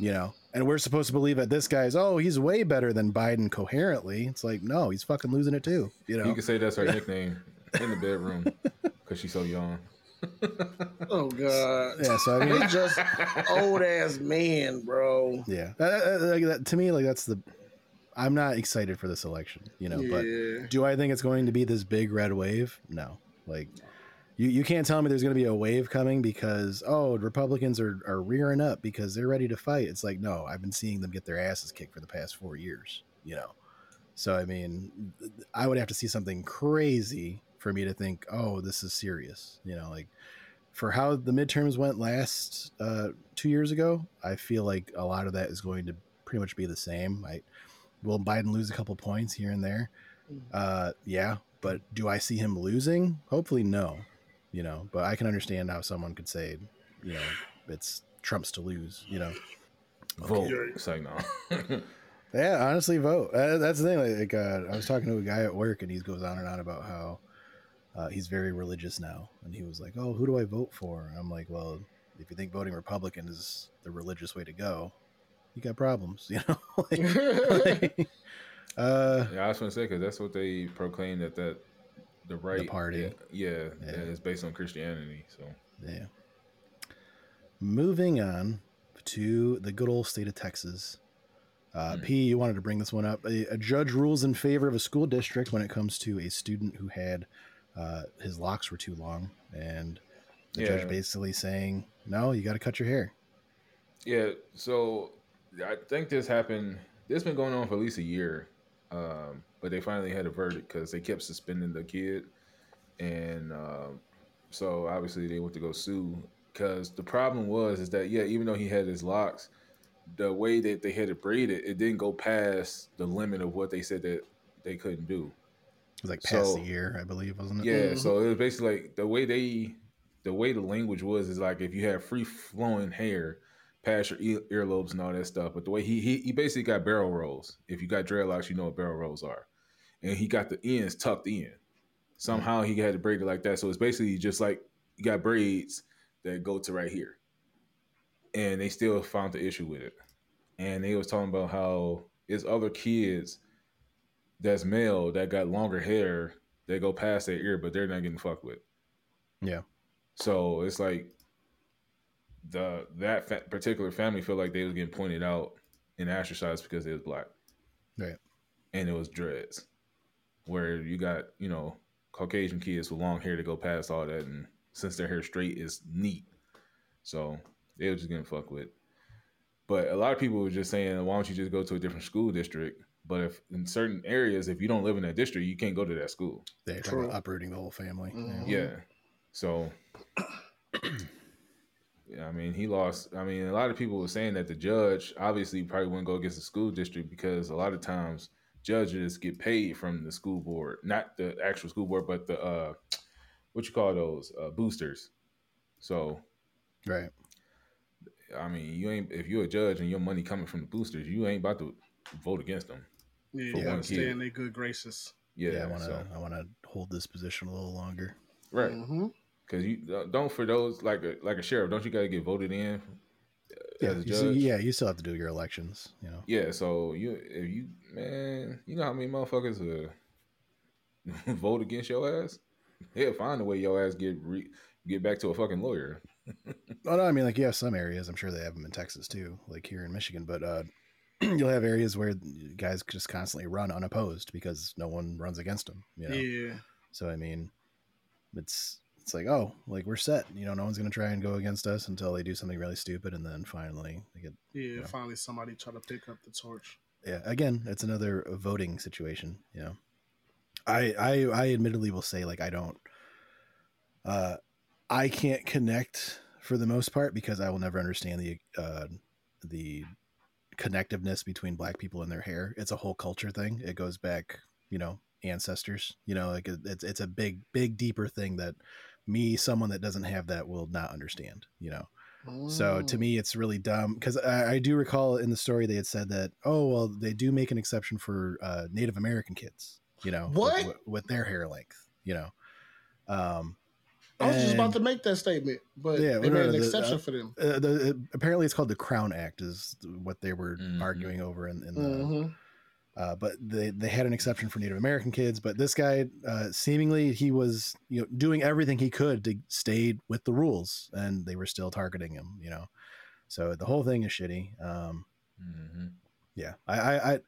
You know, and we're supposed to believe that this guy's oh he's way better than Biden coherently. It's like no, he's fucking losing it too. You know, You can say that's her nickname in the bedroom because she's so young. [laughs] Oh god. yeah. So I mean, They just old ass man, bro. yeah, that, that- like that, to me, like that's the. I'm not excited for this election, you know, but do I think it's going to be this big red wave? No. Like you, you can't tell me there's going to be a wave coming because oh Republicans are, are rearing up because they're ready to fight. It's like no, I've been seeing them get their asses kicked for the past four years. You know, so I mean, I would have to see something crazy for me to think oh this is serious. You know, like for how the midterms went last uh, two years ago, I feel like a lot of that is going to pretty much be the same. I will Biden lose a couple points here and there. Uh, yeah, but do I see him losing? Hopefully, no. You know, but I can understand how someone could say, you know, it's Trump's to lose. You know, Vote. It's like no. [laughs] yeah, honestly, vote. Uh, that's the thing. Like, uh, I was talking to a guy at work, and he goes on and on about how uh, he's very religious now, and he was like, "Oh, who do I vote for?" I'm like, "Well, if you think voting Republican is the religious way to go, you got problems." [laughs] You know, [laughs] like, uh, Yeah, I was gonna say because that's what they proclaim that that the right party. Yeah, yeah, Yeah. is based on Christianity. So Yeah. Moving on to the good old state of Texas. Uh, Hmm. P, you wanted to bring this one up. A, a judge rules in favor of a school district when it comes to a student who had uh, his locks were too long, and the Yeah. judge basically saying, "No, you got to cut your hair." yeah, so I think this happened. This has been going on for at least a year, um, but they finally had a verdict because they kept suspending the kid, and um, so obviously they went to go sue because the problem was is that yeah, even though he had his locks, the way that they had it braided, it didn't go past the limit of what they said that they couldn't do. It was like past So- a year, I believe, wasn't it? Yeah, so it was basically like the way they, the way the language was is like if you have free flowing hair, past your ear- earlobes and all that stuff. But the way he, he he basically got barrel rolls. If you got dreadlocks, you know what barrel rolls are, and he got the ends tucked in. Somehow he had to braid it like that. So it's basically just like you got braids that go to right here, and they still found the issue with it. And they was talking about how it's other kids that's male that got longer hair that go past their ear, but they're not getting fucked with. Yeah. So it's like the that fa- particular family felt like they was getting pointed out and ostracized because they was black. Right. And it was dreads. Where you got, you know, Caucasian kids with long hair to go past all that and since their hair straight is neat. So they were just getting fucked with. But a lot of people were just saying, why don't you just go to a different school district? But if in certain areas, if you don't live in that district, you can't go to that school. They're talking uprooting the whole family. Mhm. Yeah. Yeah. So, yeah, I mean, he lost. I mean, a lot of people were saying that the judge obviously probably wouldn't go against the school district because a lot of times judges get paid from the school board, not the actual school board, but the uh, what you call those uh, boosters. So, Right. I mean, you ain't if you're a judge and your money coming from the boosters, you ain't about to vote against them. Yeah, For you one stay in their good graces. Yeah, Yeah. I want to. so, I want to hold this position a little longer. right. hmm Because you don't for those like a like a sheriff, don't you got to get voted in uh, Yeah. as a You judge? see, yeah. You still have to do your elections. You know. Yeah, so you if you man, you know how many motherfuckers uh, [laughs] vote against your ass? He'll find a way your ass get re- get back to a fucking lawyer. [laughs] Oh no, I mean like you have some areas. I'm sure they have them in Texas too, like here in Michigan. But uh, [clears throat] you'll have areas where guys just constantly run unopposed because no one runs against them. You know. Yeah, So I mean, it's it's like oh, like we're set. You know, no one's gonna try and go against us until they do something really stupid, and then finally they get yeah. Yeah. Finally, somebody try to pick up the torch. yeah. Again, it's another voting situation. You know, I I I admittedly will say like I don't. Uh, I can't connect for the most part because I will never understand the uh the connectiveness between black people and their hair. It's a whole culture thing. It goes back, you know, ancestors. You know, like it's it's a big big deeper thing that me, someone that doesn't have that, will not understand. You know. So to me, it's really dumb because I, I do recall in the story they had said that oh well they do make an exception for uh, Native American kids, you know, with- What? with, with their hair length, you know. Um, I was just about to make that statement, but Yeah, they no, made no, an the- exception uh, for them. uh, the, uh, apparently it's called the Crown Act is what they were Mhm. arguing over in, in the. hmm Uh, but they they had an exception for Native American kids. But this guy, uh, seemingly, he was you know doing everything he could to stay with the rules, and they were still targeting him. You know, so the whole thing is shitty. Um, Mm-hmm. yeah, I I, I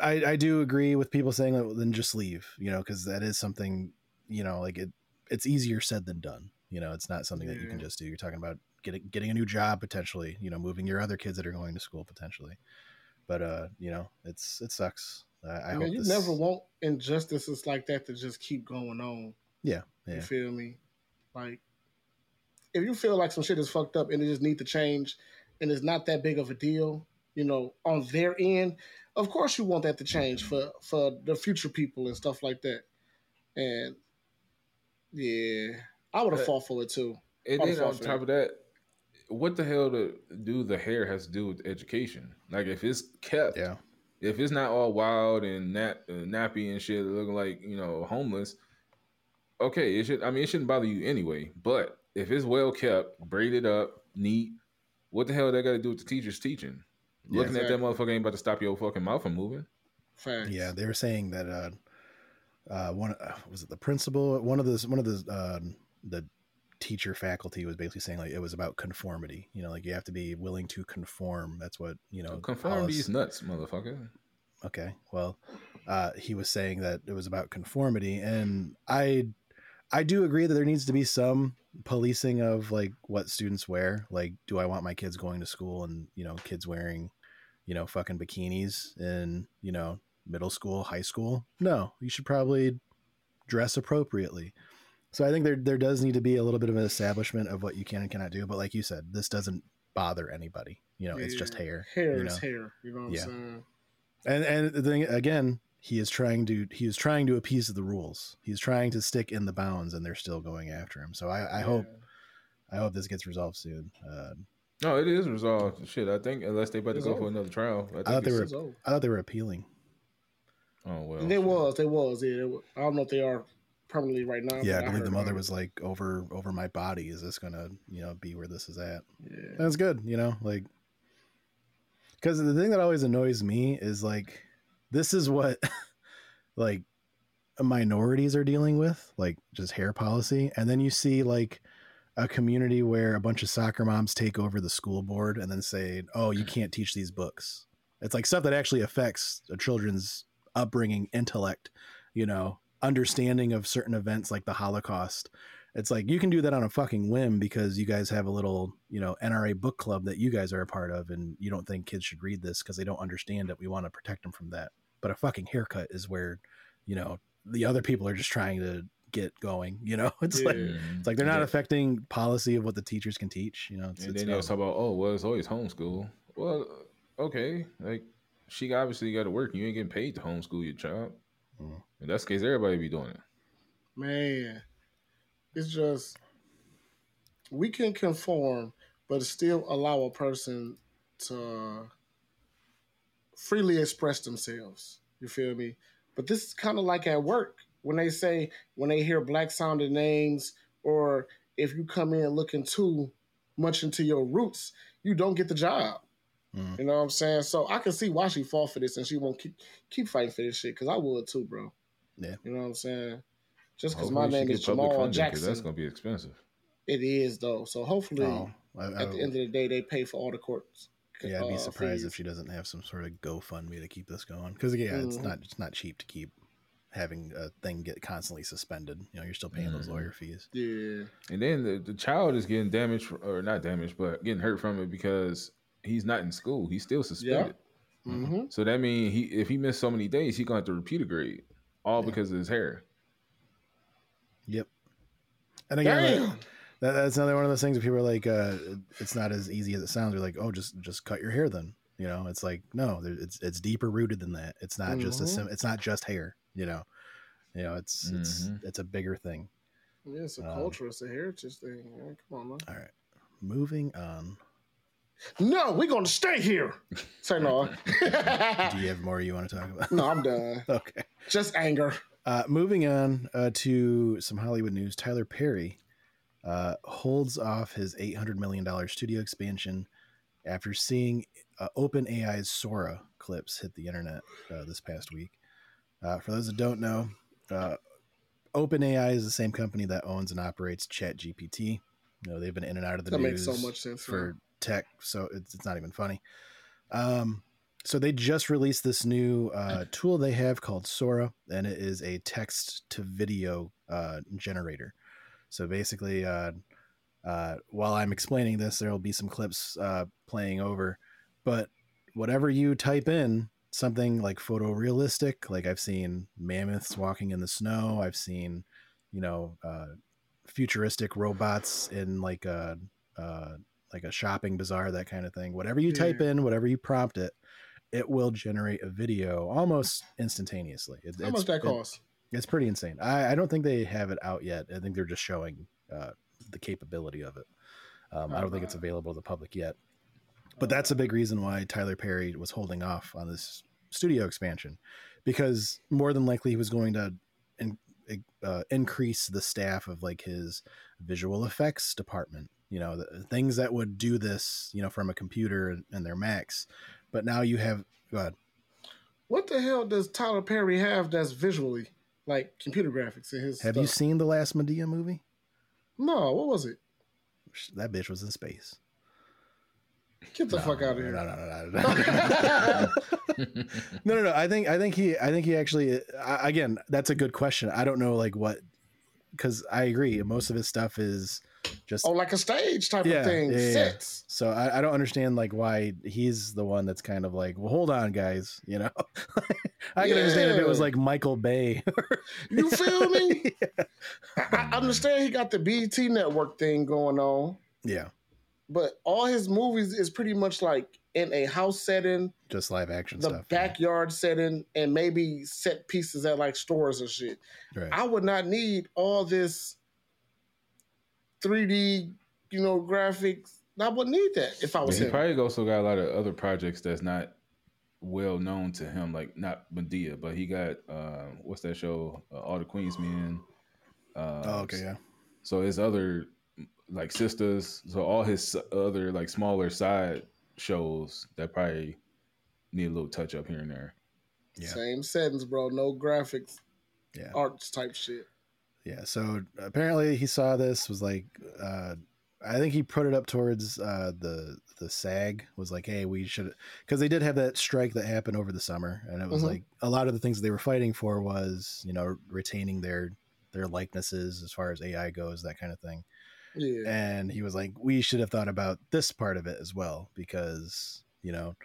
I I do agree with people saying that then just leave. You know, because that is something you know like it. It's easier said than done. You know, it's not something that you can just do. You're talking about getting getting a new job potentially. You know, moving your other kids that are going to school potentially. But uh, you know, it's it sucks. I, I I hope mean, you this- never want injustices like that to just keep going on. Yeah, You feel me? Like, if you feel like some shit is fucked up and it just need to change, and it's not that big of a deal, you know, on their end, of course you want that to change for for the future people and stuff like that. And yeah, I would have fought for it too. And then on sorry. top of that, what the hell to do the hair has to do with education? Like if it's kept, Yeah. if it's not all wild and nap, uh, nappy and shit, looking like you know homeless, okay, it should. I mean, it shouldn't bother you anyway. But if it's well kept, braided up, neat, what the hell that got to do with the teachers teaching? Yeah, Looking at that motherfucker ain't about to stop your fucking mouth from moving. Facts. Yeah, they were saying that uh, uh, one uh, was it the principal? One of the one of the uh, the teacher faculty was basically saying like it was about conformity. You know, like you have to be willing to conform. That's what you know. Conformity is nuts, motherfucker. Okay, well, uh, he was saying that it was about conformity, and I I do agree that there needs to be some policing of like what students wear. Like, do I want my kids going to school and you know kids wearing you know fucking bikinis in you know middle school, high school? No, you should probably dress appropriately. So I think there there does need to be a little bit of an establishment of what you can and cannot do. But like you said, this doesn't bother anybody. You know, it's just hair. Hair you is hair. You know what Yeah. I'm saying? and and the thing again he is trying to he is trying to appease the rules he's trying to stick in the bounds and they're still going after him so i i hope i hope this gets resolved soon uh No, it is resolved. Shit, I think unless they about to go over. for another trial. I, think thought they were- It's over. I thought they were appealing. Oh well. They was, they was, yeah. They was. I don't know if they are permanently right now. Yeah, I believe heard the mother was like over over my body. Is this gonna you know be where this is at? Yeah. That's good, you know, like because the thing that always annoys me is like this is what [laughs] like minorities are dealing with, like just hair policy, and then you see like a community where a bunch of soccer moms take over the school board and then say, "Oh, you [clears throat] can't teach these books." It's like stuff that actually affects a children's upbringing, intellect, you know, understanding of certain events like the Holocaust. It's like you can do that on a fucking whim because you guys have a little, you know, NRA book club that you guys are a part of, and you don't think kids should read this because they don't understand it. We want to protect them from that. But a fucking haircut is where, you know, the other people are just trying to get going. You know, [laughs] it's like Yeah. Mhm. it's like they're not Yeah. affecting policy of what the teachers can teach. You know, it's, And it's then they'll talk about, oh, well, it's always homeschool. Well, okay, like she obviously got to work. You ain't getting paid to homeschool your child. Mm. In that case, everybody be doing it. Man, it's just we can conform, but still allow a person to freely express themselves. You feel me? But this is kind of like at work when they say when they hear black sounding names, or if you come in looking too much into your roots, you don't get the job. Mm. You know what I'm saying? So I can see why she fought for this and she won't keep keep fighting for this shit because I would too, bro. Yeah. You know what I'm saying? Just because my name is public Jamal funding, 'cause Jackson, That's gonna be expensive. it is though. So hopefully, Oh, I, I, at the end of the day, they pay for all the courts. yeah, I'd be uh, surprised fees. if she doesn't have some sort of GoFundMe to keep this going. Because yeah, it's Mhm. not it's not cheap to keep having a thing get constantly suspended. You know, you're still paying those Mhm. lawyer fees. Yeah, And then the, the child is getting damaged, or not damaged, but getting hurt from it because he's not in school. He's still suspended. hmm So that means he, if he missed so many days, he's gonna have to repeat a grade, all Yeah. because of his hair. Yep. And again, that- damn. that, that's another one of those things where people are like, uh, it's not as easy as it sounds. They're like, oh, just just cut your hair then. You know, it's like no, it's it's deeper rooted than that. It's not just a Mhm. sim- it's not just hair. You know, you know, it's it's Mhm. it's a bigger thing. Yeah, it's a Um, culture, it's a heritage thing. man. Come on, man. All right, moving on. No, we're gonna stay here. Say no. [laughs] Do you have more you want to talk about? no, I'm done. [laughs] okay. Just anger. Uh, moving on uh, to some Hollywood news. Tyler Perry uh, holds off his $800 million studio expansion after seeing uh, OpenAI's Sora clips hit the internet uh, this past week. Uh, for those that don't know, uh, OpenAI is the same company that owns and operates ChatGPT. You know, they've been in and out of the That news makes so much sense for tech, so it's, it's not even funny. Um, so they just released this new uh, tool they have called Sora, and it is a text to video uh, generator. So basically, uh, uh, while I'm explaining this, there will be some clips uh, playing over, but whatever you type in, something like photorealistic, like I've seen mammoths walking in the snow, I've seen, you know, uh, futuristic robots in like a uh, like a shopping bazaar, that kind of thing. Whatever you type in, whatever you prompt it, it will generate a video almost instantaneously. It, How it's, much that it- cost? it's pretty insane. I, I don't think they have it out yet. I think they're just showing uh, the capability of it. Um, I don't think it's available to the public yet. But that's a big reason why Tyler Perry was holding off on this studio expansion, because more than likely he was going to in, uh, increase the staff of like his visual effects department. You know, the things that would do this, you know, from a computer and, and their Macs. But now you have. Go ahead. What the hell does Tyler Perry have that's visually like computer graphics in his? Have you seen the last Madea movie? No, what was it? That bitch was in space. Get the No, fuck out of here. No, no, no, no, no. no, no, no. I think I think he I think he actually I, again that's a good question. I don't know like what because I agree most of his stuff is just oh, like a stage type Yeah, of thing. yeah, yeah. Sets. so I, I don't understand like why he's the one that's kind of like well hold on guys you know [laughs] I can understand if it was like Michael Bay [laughs] You feel me? [laughs] I, I understand he got the BET network thing going on, yeah but all his movies is pretty much like in a house setting, just live action the stuff yeah. backyard setting, and maybe set pieces at like stores and shit. right I would not need all this 3D, you know, graphics I wouldn't need that if I But was he him. probably also got a lot of other projects that's not well known to him, like not Madea, but he got uh, what's that show? Uh, All the Queens Men. Uh, Oh, okay, yeah. So his other like Sistas, so all his other like smaller side shows that probably need a little touch up here and there. Yeah. Same settings, bro. No graphics, Yeah. arts type shit. Yeah. So apparently he saw this was like, uh, I think he put it up towards uh, the the SAG was like, hey, we should because they did have that strike that happened over the summer, and it was Mhm. like a lot of the things they were fighting for was you know retaining their their likenesses as far as AI goes, that kind of thing. Yeah. And he was like, we should have thought about this part of it as well because you know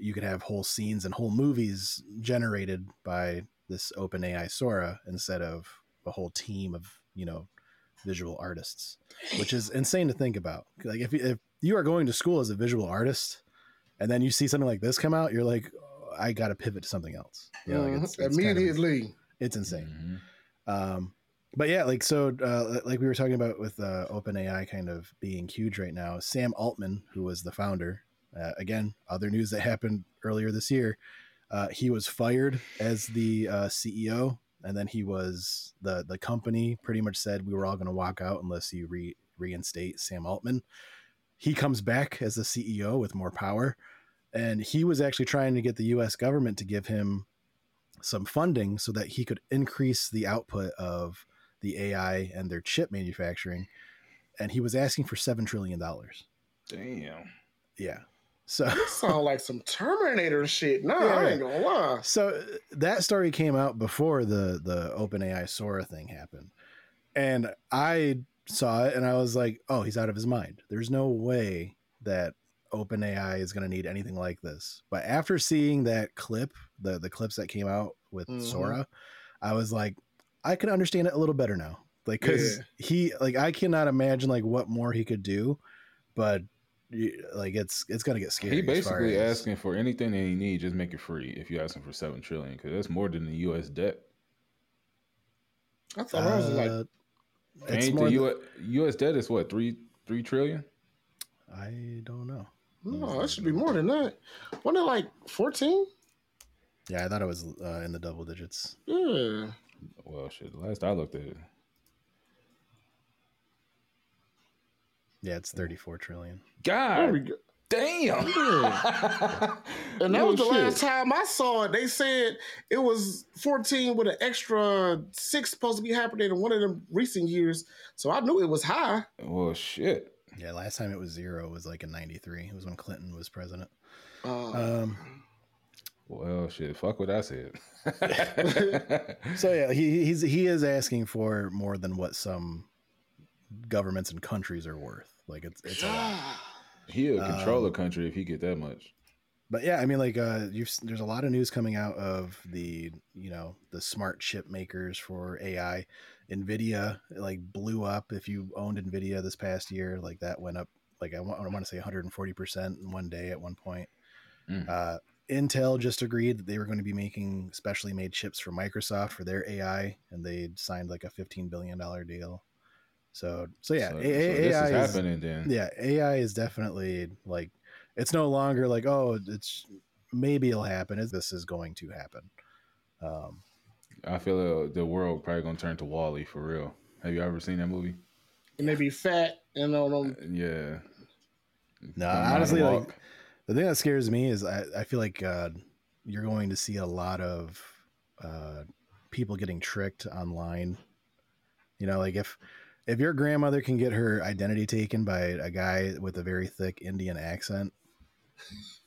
you could have whole scenes and whole movies generated by this OpenAI Sora instead of a whole team of you know visual artists, which is insane to think about. Like if you, if you are going to school as a visual artist and then you see something like this come out, you're like, "Oh, I got to pivot to something else. You know, like Mhm. it's, it's kind of- Immediately. it's insane. Mhm. Um, but yeah, like so, uh, like we were talking about with uh, OpenAI kind of being huge right now. Sam Altman, who was the founder, uh, again, other news that happened earlier this year, uh, he was fired as the uh, CEO, and then he was the the company pretty much said we were all going to walk out unless you re- reinstate Sam Altman. He comes back as the CEO with more power, and he was actually trying to get the U.S. government to give him some funding so that he could increase the output of the AI and their chip manufacturing. And he was asking for seven trillion dollars. Damn. Yeah. So Sound like some Terminator shit. Nah, Yeah, I ain't gonna lie. so that story came out before the the OpenAI Sora thing happened. And I saw it and I was like, "Oh, he's out of his mind. There's no way that OpenAI is going to need anything like this." But after seeing that clip, the the clips that came out with Mhm. Sora, I was like, I can understand it a little better now. Like cuz he like I cannot imagine like what more he could do, but like it's it's going to get scary. He basically as- asking for anything that he needs, just make it free. If you ask him for seven trillion, because that's more than the U.S. debt. I thought I was like, Uh, it's Ain't more the than- U.S. U.S. debt is what three three trillion? I don't know. no, that should be more than that. Wasn't it like 14? Yeah, I thought it was uh, in the double digits. Yeah. Well, shit. The last I looked at it, Yeah, it's 34 trillion. God go. damn. Yeah. [laughs] And that No was the shit. last time I saw it. They said it was 14 with an extra six supposed to be happening in one of them recent years. So I knew it was high. Well, shit. Yeah, last time it was zero was like in 93. It was when Clinton was president. Uh, Um, Well, shit. Fuck what I said. [laughs] so yeah, he he's he is asking for more than what some governments and countries are worth. Like it's it's a lot. He'll control Um, a country if he get that much. But yeah, I mean, like, uh, you've there's a lot of news coming out of the you know the smart chip makers for AI. Nvidia like blew up. If you owned Nvidia this past year, like that went up like I want, I want to say 140 percent in one day at one point. Mm. Uh, Intel just agreed that they were going to be making specially made chips for Microsoft for their AI, and they signed like a 15 billion dollar deal. So so yeah, so, A- so this AI is is, happening then. yeah ai is definitely like it's no longer like oh it's maybe it'll happen It's- this is going to happen um I feel uh, the world probably gonna turn to WALL-E for real. Have you ever seen that movie? and they be fat and all them. Yeah. no Don't know how to honestly like the thing that scares me is i, I feel like uh, you're going to see a lot of uh, people getting tricked online you know like if if your grandmother can get her identity taken by a guy with a very thick indian accent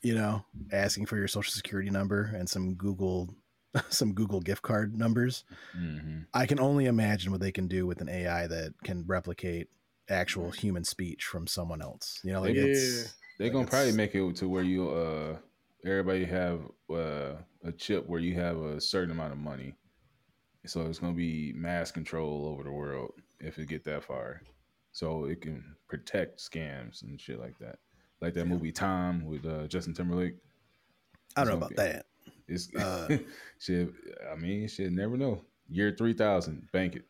you know asking for your social security number and some google [laughs] some google gift card numbers Mhm. I can only imagine what they can do with an AI that can replicate actual human speech from someone else. You know, like Yeah. it's They're Like, gonna probably make it to where you uh everybody have uh, a chip where you have a certain amount of money. So it's gonna be mass control over the world if it get that far. So it can protect scams and shit like that. Like that movie Time with uh, Justin Timberlake. I don't know about gonna that. It's Uh, [laughs] shit. I mean, shit. Never know. Year three thousand, bank it.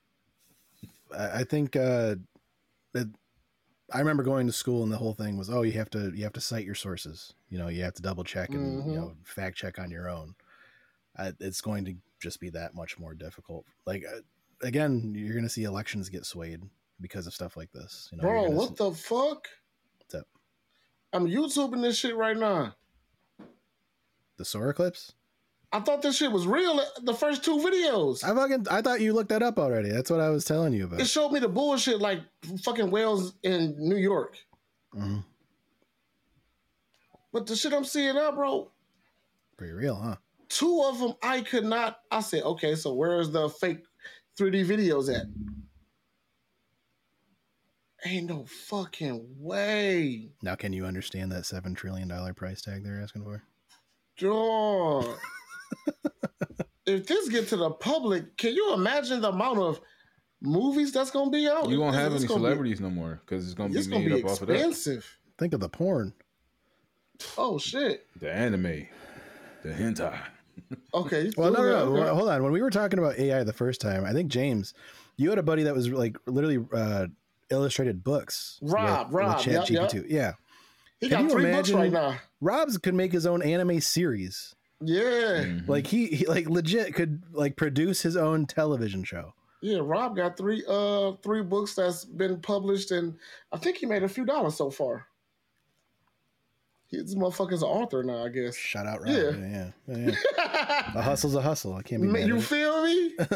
I, I think uh, it, I remember going to school and the whole thing was, oh, you have to you have to cite your sources. You know, you have to double check and Mhm. you know fact check on your own. Uh, it's going to just be that much more difficult. Like uh, again, you're going to see elections get swayed because of stuff like this. You know, Bro, what see- the fuck? What's up? I'm YouTubing this shit right now. the Sora clips? I thought this shit was real. The first two videos. I fucking I thought you looked that up already. That's what I was telling you about. It showed me the bullshit like fucking whales in New York. Mhm. But the shit I'm seeing now, bro, Pretty real, huh? two of them I could not. I said, okay, so where's the fake 3D videos at? Ain't no fucking way. Now, can you understand that seven trillion dollar price tag they're asking for? Dog. [laughs] if this get to the public, can you imagine the amount of movies that's gonna be out? You won't have any gonna be- celebrities no more because it's gonna It's be gonna made be up off of that. expensive. Think of the porn. Oh shit. The anime, the hentai. Okay. [laughs] Well, no, no, no. okay. Hold on. When we were talking about AI the first time, I think James, you had a buddy that was like literally uh, illustrated books. Rob, Rob, yep, ChatGPT. Yeah, He Can got you three books right now. Rob's could make his own anime series. Yeah. Mhm. Like he, he, like legit could like produce his own television show. Yeah, Rob got three uh three books that's been published and I think he made a few dollars so far. He's this motherfucker's an author now, I guess. Shout out, Rob. Yeah. Yeah, yeah. yeah, [laughs] yeah. a hustle's a hustle. I can't be mad. you at it. feel me? [laughs]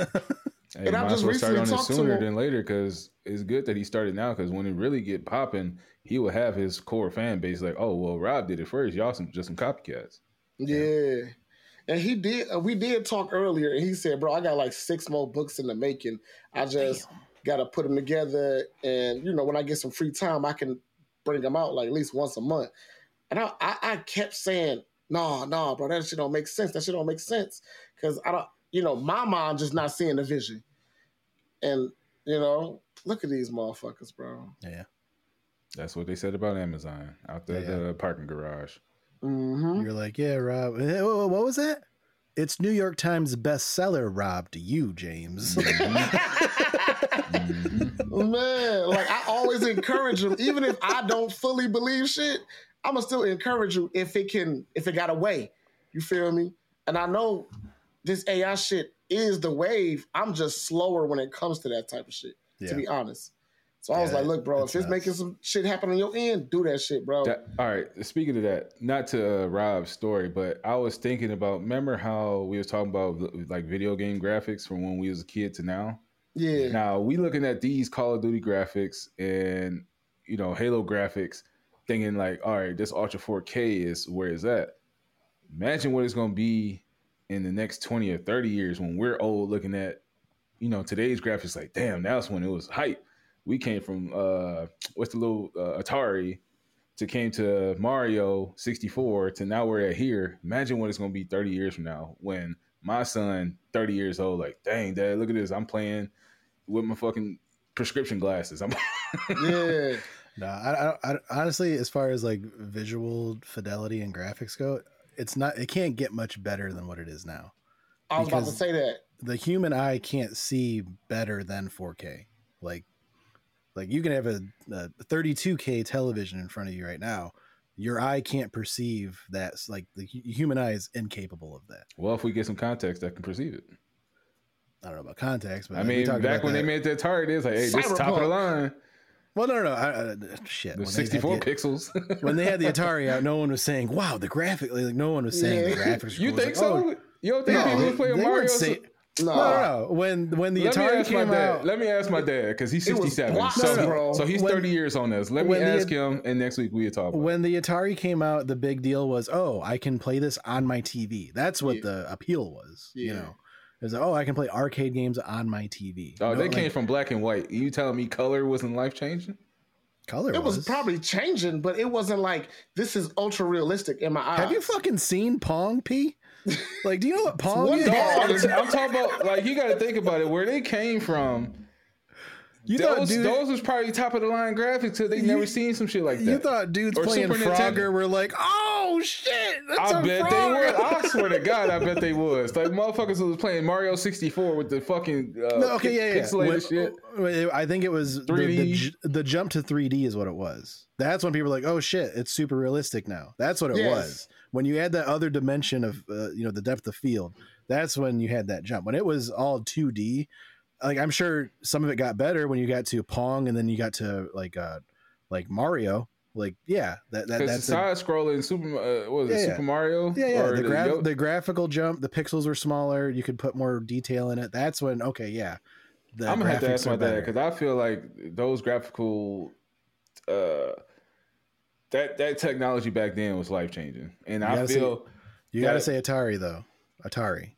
Hey, And I'm just as well start recently on it sooner than later because it's good that he started now. Because when it really get popping, he will have his core fan base like, oh well, Rob did it first. Y'all some just some copycats. Yeah. And he did uh, we did talk earlier and he said, "Bro, I got like six more books in the making. I just got to put them together and you know, when I get some free time, I can bring them out like at least once a month." And I I, I kept saying, "No, no, bro, that shit don't make sense. That shit don't make sense cuz I don't you know, my mind just not seeing the vision." And you know, look at these motherfuckers, bro. Yeah, That's what they said about Amazon out there Yeah. the parking garage. Mhm. you're like, yeah, Rob. Eh, wha- wha- What was that? It's New York Times bestseller, Rob. To you, James. Mhm. [laughs] [laughs] Man, like I always encourage them, even if I don't fully believe shit, I'ma still encourage you if it can, if it got a way. You feel me? And I know this AI shit is the wave. I'm just slower when it comes to that type of shit, yeah. to be honest. So I was Yeah, like, look, bro, if it's nuts. making some shit happen on your end, do that shit, bro. That- all right. Speaking of that, not to uh, Rob's story, but I was thinking about. Remember how we was talking about like video game graphics from when we was a kid to now. yeah. Now we looking at these Call of Duty graphics and you know Halo graphics, thinking like, all right, this Ultra 4K is where is that? Imagine what it's gonna be in the next 20 or 30 years when we're old looking at, you know, today's graphics. Like, damn, that's when it was hype. We came from uh, what's the little uh, Atari to came to Mario 64 to now we're at here. Imagine what it's gonna be 30 years from now when my son, 30 years old, like, dang, dad, look at this. I'm playing with my fucking prescription glasses. I'm [laughs] Yeah. No, I, I, I honestly, as far as like visual fidelity and graphics go, it's not. It can't get much better than what it is now. I was about to say that. The human eye can't see better than 4K. Like, like you can have a, a 32K television in front of you right now. Your eye can't perceive that. Like the human eye is incapable of that. well, if we get some context, I can perceive it. I don't know about context, but I mean, back about when they made the Atari, it's like, hey, this is top of the line. Well, no, no, no. I, I, uh, shit. The when 64 the- pixels. [laughs] when they had the [laughs] Atari out, no one was saying, "Wow, the graphic!" Like no one was saying the Yeah. graphics. you think was so? like, oh, you don't think No, people was playing Mario? so- say- No. no, no, no. When when the Let Atari came out, Let me ask my dad because he's 67. blocks, so, bro. so he's When- 30 years on this. Let me when the- ask him, and next week we talk. About. it. when the Atari came out, the big deal was, "Oh, I can play this on my TV." That's what Yeah. the appeal was. You know, was like, "Oh, I can play arcade games on my TV." Oh, You know, they like, came from black and white. You telling me color wasn't life changing? color. It was probably changing, but it wasn't like this is ultra realistic in my eyes. Have you fucking seen Pong P? Like, do you know what [laughs] Pong one is? dog. I'm, I'm talking about like you got to think about it. Where they came from, You thought those dude, those was probably top of the line graphics. So they You- never seen some shit like that. you thought dudes Or playing Super Nintendo. Frogger were like, "Oh oh shit! That's I bet frog. they would. I [laughs] swear to God, I bet they was. Like motherfuckers who was playing Mario 64 with the fucking uh, No, okay, yeah, yeah. pixelated When- shit. I think it was the, the, 3D. j- the jump to 3D is what it was. That's when people were like, "Oh shit, it's super realistic now." That's what it Yes. was. When you add that other dimension of uh, you know the depth of field, that's when you had that jump. When it was all 2D, like I'm sure some of it got better when you got to Pong and then you got to like uh like Mario. Like yeah, that, that that's the side scrolling Super, uh, what was it Yeah, yeah. Mario? yeah, yeah. Or The, gra- the graphical jump, the pixels were smaller. You could put more detail in it. That's when okay, yeah. The I'm gonna have to ask my dad because I feel like those graphical, uh, that that technology back then was life changing, and I feel. You got to say Atari though. Atari.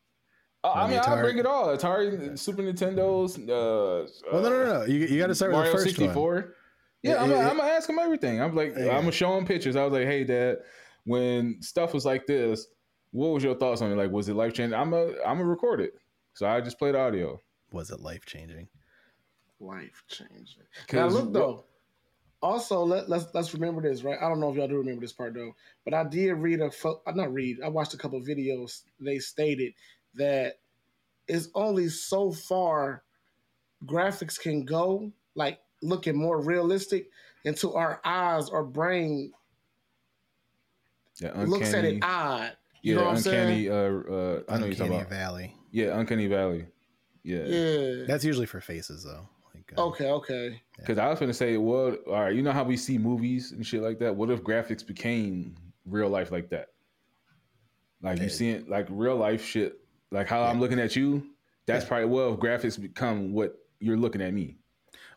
I- I on the mean, I'll bring it all. Atari, Super Nintendo's. Uh, Well, no, no, no, no. You, you got to start with the first one. 64. Yeah, Yeah, I'm, yeah, gonna. I'm gonna ask him everything. I'm like, Yeah. I'm gonna show him pictures. I was like, hey, dad, when stuff was like this, what was your thoughts on it? Like, was it life changing? I'm a, I'm gonna record it. So I just played audio. Was it life changing? Life changing. 'Cause Now look what- though. Also, let, let's let's remember this, right? I don't know if y'all do remember this part though, but I did read a fo- not read. I watched a couple of videos. They stated that it's only so far graphics can go, like looking more realistic, until our eyes or brain Yeah, looks at it uncanny- odd. You Yeah, know what I'm saying? uncanny. Uh, uh, I know you're talking about. Valley. Yeah, uncanny valley. Yeah. Yeah. That's usually for faces though. Like, uh, Okay. Okay. Because I was gonna say, well, all right, you know how we see movies and shit like that. What if graphics became real life like that? Like you Yeah. see it, like real life shit, like how I'm looking at you. That's Yeah. probably well if graphics become what you're looking at me.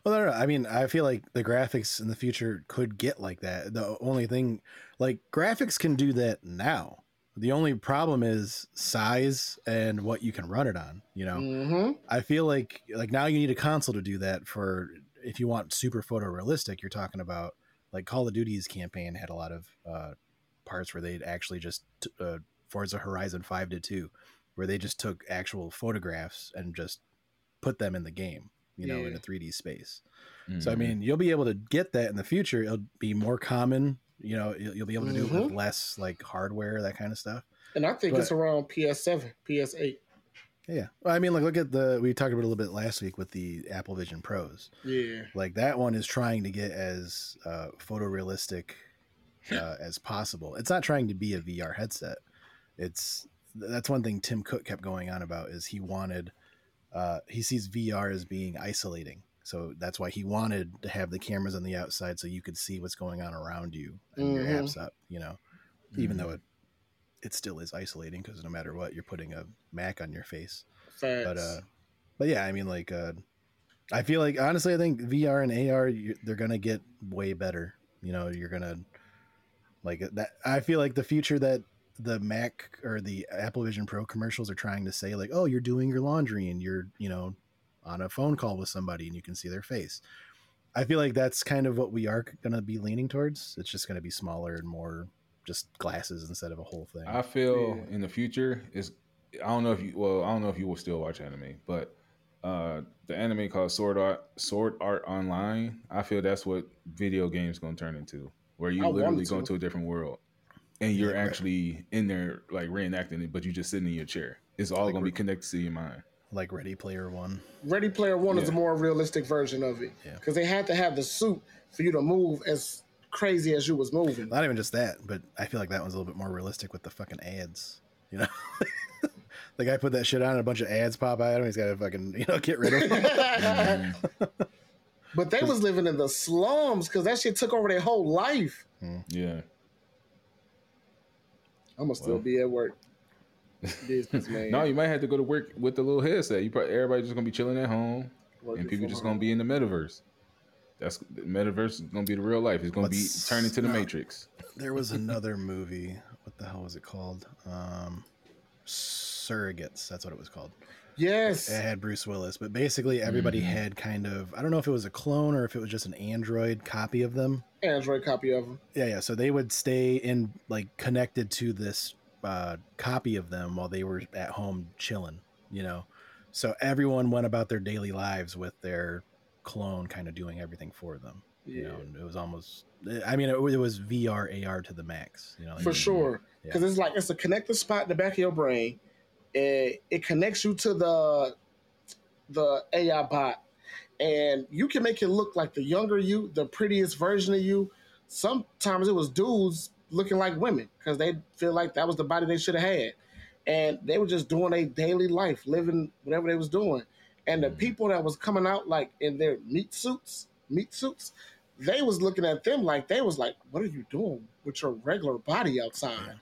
Well, no, no, I mean, I feel like the graphics in the future could get like that. The only thing, like, graphics can do that now. The only problem is size and what you can run it on. You know, Mm-hmm. I feel like like now you need a console to do that. For if you want super photorealistic, you're talking about like Call of Duty's campaign had a lot of uh, parts where they'd actually just t- uh, Forza Horizon Five did too, where they just took actual photographs and just put them in the game. You know, in a 3D space. So I Mhm. mean, you'll be able to get that in the future. It'll be more common. You know, you'll, you'll be able to do it with less like hardware, that kind of stuff. And I think But- it's around PS7, PS8. Yeah. Well, I mean, like look at the we talked about a little bit last week with the Apple Vision Pros. Yeah. Like that one is trying to get as uh, photorealistic uh, as possible. It's not trying to be a VR headset. It's that's one thing Tim Cook kept going on about is he wanted uh, he sees VR as being isolating. So that's why he wanted to have the cameras on the outside so you could see what's going on around you and your Mhm. apps up, you know. Even Mhm. though it it still is isolating because no matter what, you're putting a Mac on your face Facts. but uh but yeah i mean like uh i feel like honestly i think vr and ar you, they're gonna get way better you know you're gonna like that i feel like the future that the mac or the apple vision pro commercials are trying to say like oh you're doing your laundry and you're you know on a phone call with somebody and you can see their face. I feel like that's kind of what we are gonna be leaning towards. It's just gonna be smaller and more just glasses instead of a whole thing. I feel Yeah. in the future is I don't know if you well I don't know if you will still watch anime, but uh the anime called Sword Art Sword Art Online, I feel that's what video games gonna turn into, where you I literally go into a different world and you're Yeah, right. actually in there like reenacting it, but you're just sitting in your chair. It's all Like gonna re- be connected to your mind. like ready player one Ready Player One is a more realistic version of it Yeah. because they had to have the suit for you to move as crazy as you was moving. Not even just that, but I feel like that one's a little bit more realistic with the fucking ads. You know, [laughs] the guy put that shit on, and a bunch of ads pop out. of him. He's got to fucking [laughs] you know get rid of them. [laughs] But they was living in the slums because that shit took over their whole life. Yeah. I'm gonna still Well. be at work. Business [laughs] man. No, you might have to go to work with the little headset. You probably everybody just gonna be chilling at home, Working and people just home. gonna be in the metaverse. That's the metaverse is gonna be the real life. It's gonna What's- be turning to the no. Matrix. there was [laughs] another movie. What the hell was it called? Um, Surrogates. That's what it was called. Yes. It had Bruce Willis, but basically everybody Mhm. had kind of I don't know if it was a clone or if it was just an android copy of them. Android copy of them. Yeah, yeah. So they would stay in like connected to this uh, copy of them while they were at home chilling. You know, so everyone went about their daily lives with their clone kind of doing everything for them. You Yeah. know, and it was almost. I mean, it, it was VR AR to the max. You know, for sure Yeah. because it's like it's a connected spot in the back of your brain it, it connects you to the the ai bot. And you can make it look like the younger you the prettiest version of you. Sometimes it was dudes looking like women because they feel like that was the body they should have had. And they were just doing a daily life living whatever they was doing. And the mm-hmm. people that was coming out like in their meat suits meat suits they was looking at them like they was like what are you doing with your regular body outside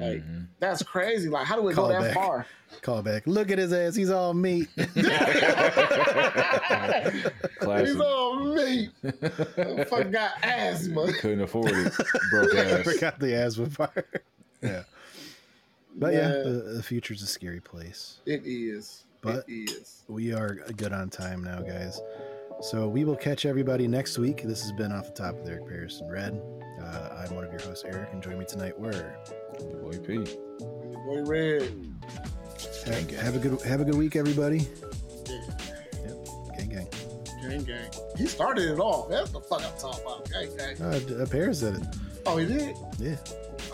like Mhm. that's crazy like how do we Call go that back. far Call back. Look at his ass. He's all meat. [laughs] He's on me fuck got asthma Couldn't afford it. Broke [laughs] I ass. forgot the asthma part. [laughs] yeah. But yeah, Yeah, the, the future's a scary place. it is But- it is We are good on time now, guys. So we will catch everybody next week. This has been Off the Top with Eric Paris and Redd. Uh, I'm one of your hosts, Eric, and join me tonight. Your boy P. Your boy Redd. Have, have, a good have a good week, everybody. Yeah. Yep. Gang gang. Gang gang. He started it off. That's the fuck I'm talking about. Gang gang. Uh, a uh, Paris said it. Oh, he did. Yeah.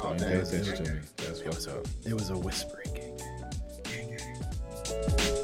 Oh, gang. that's, that's what's up. It was a whispering gang gang. Gang gang.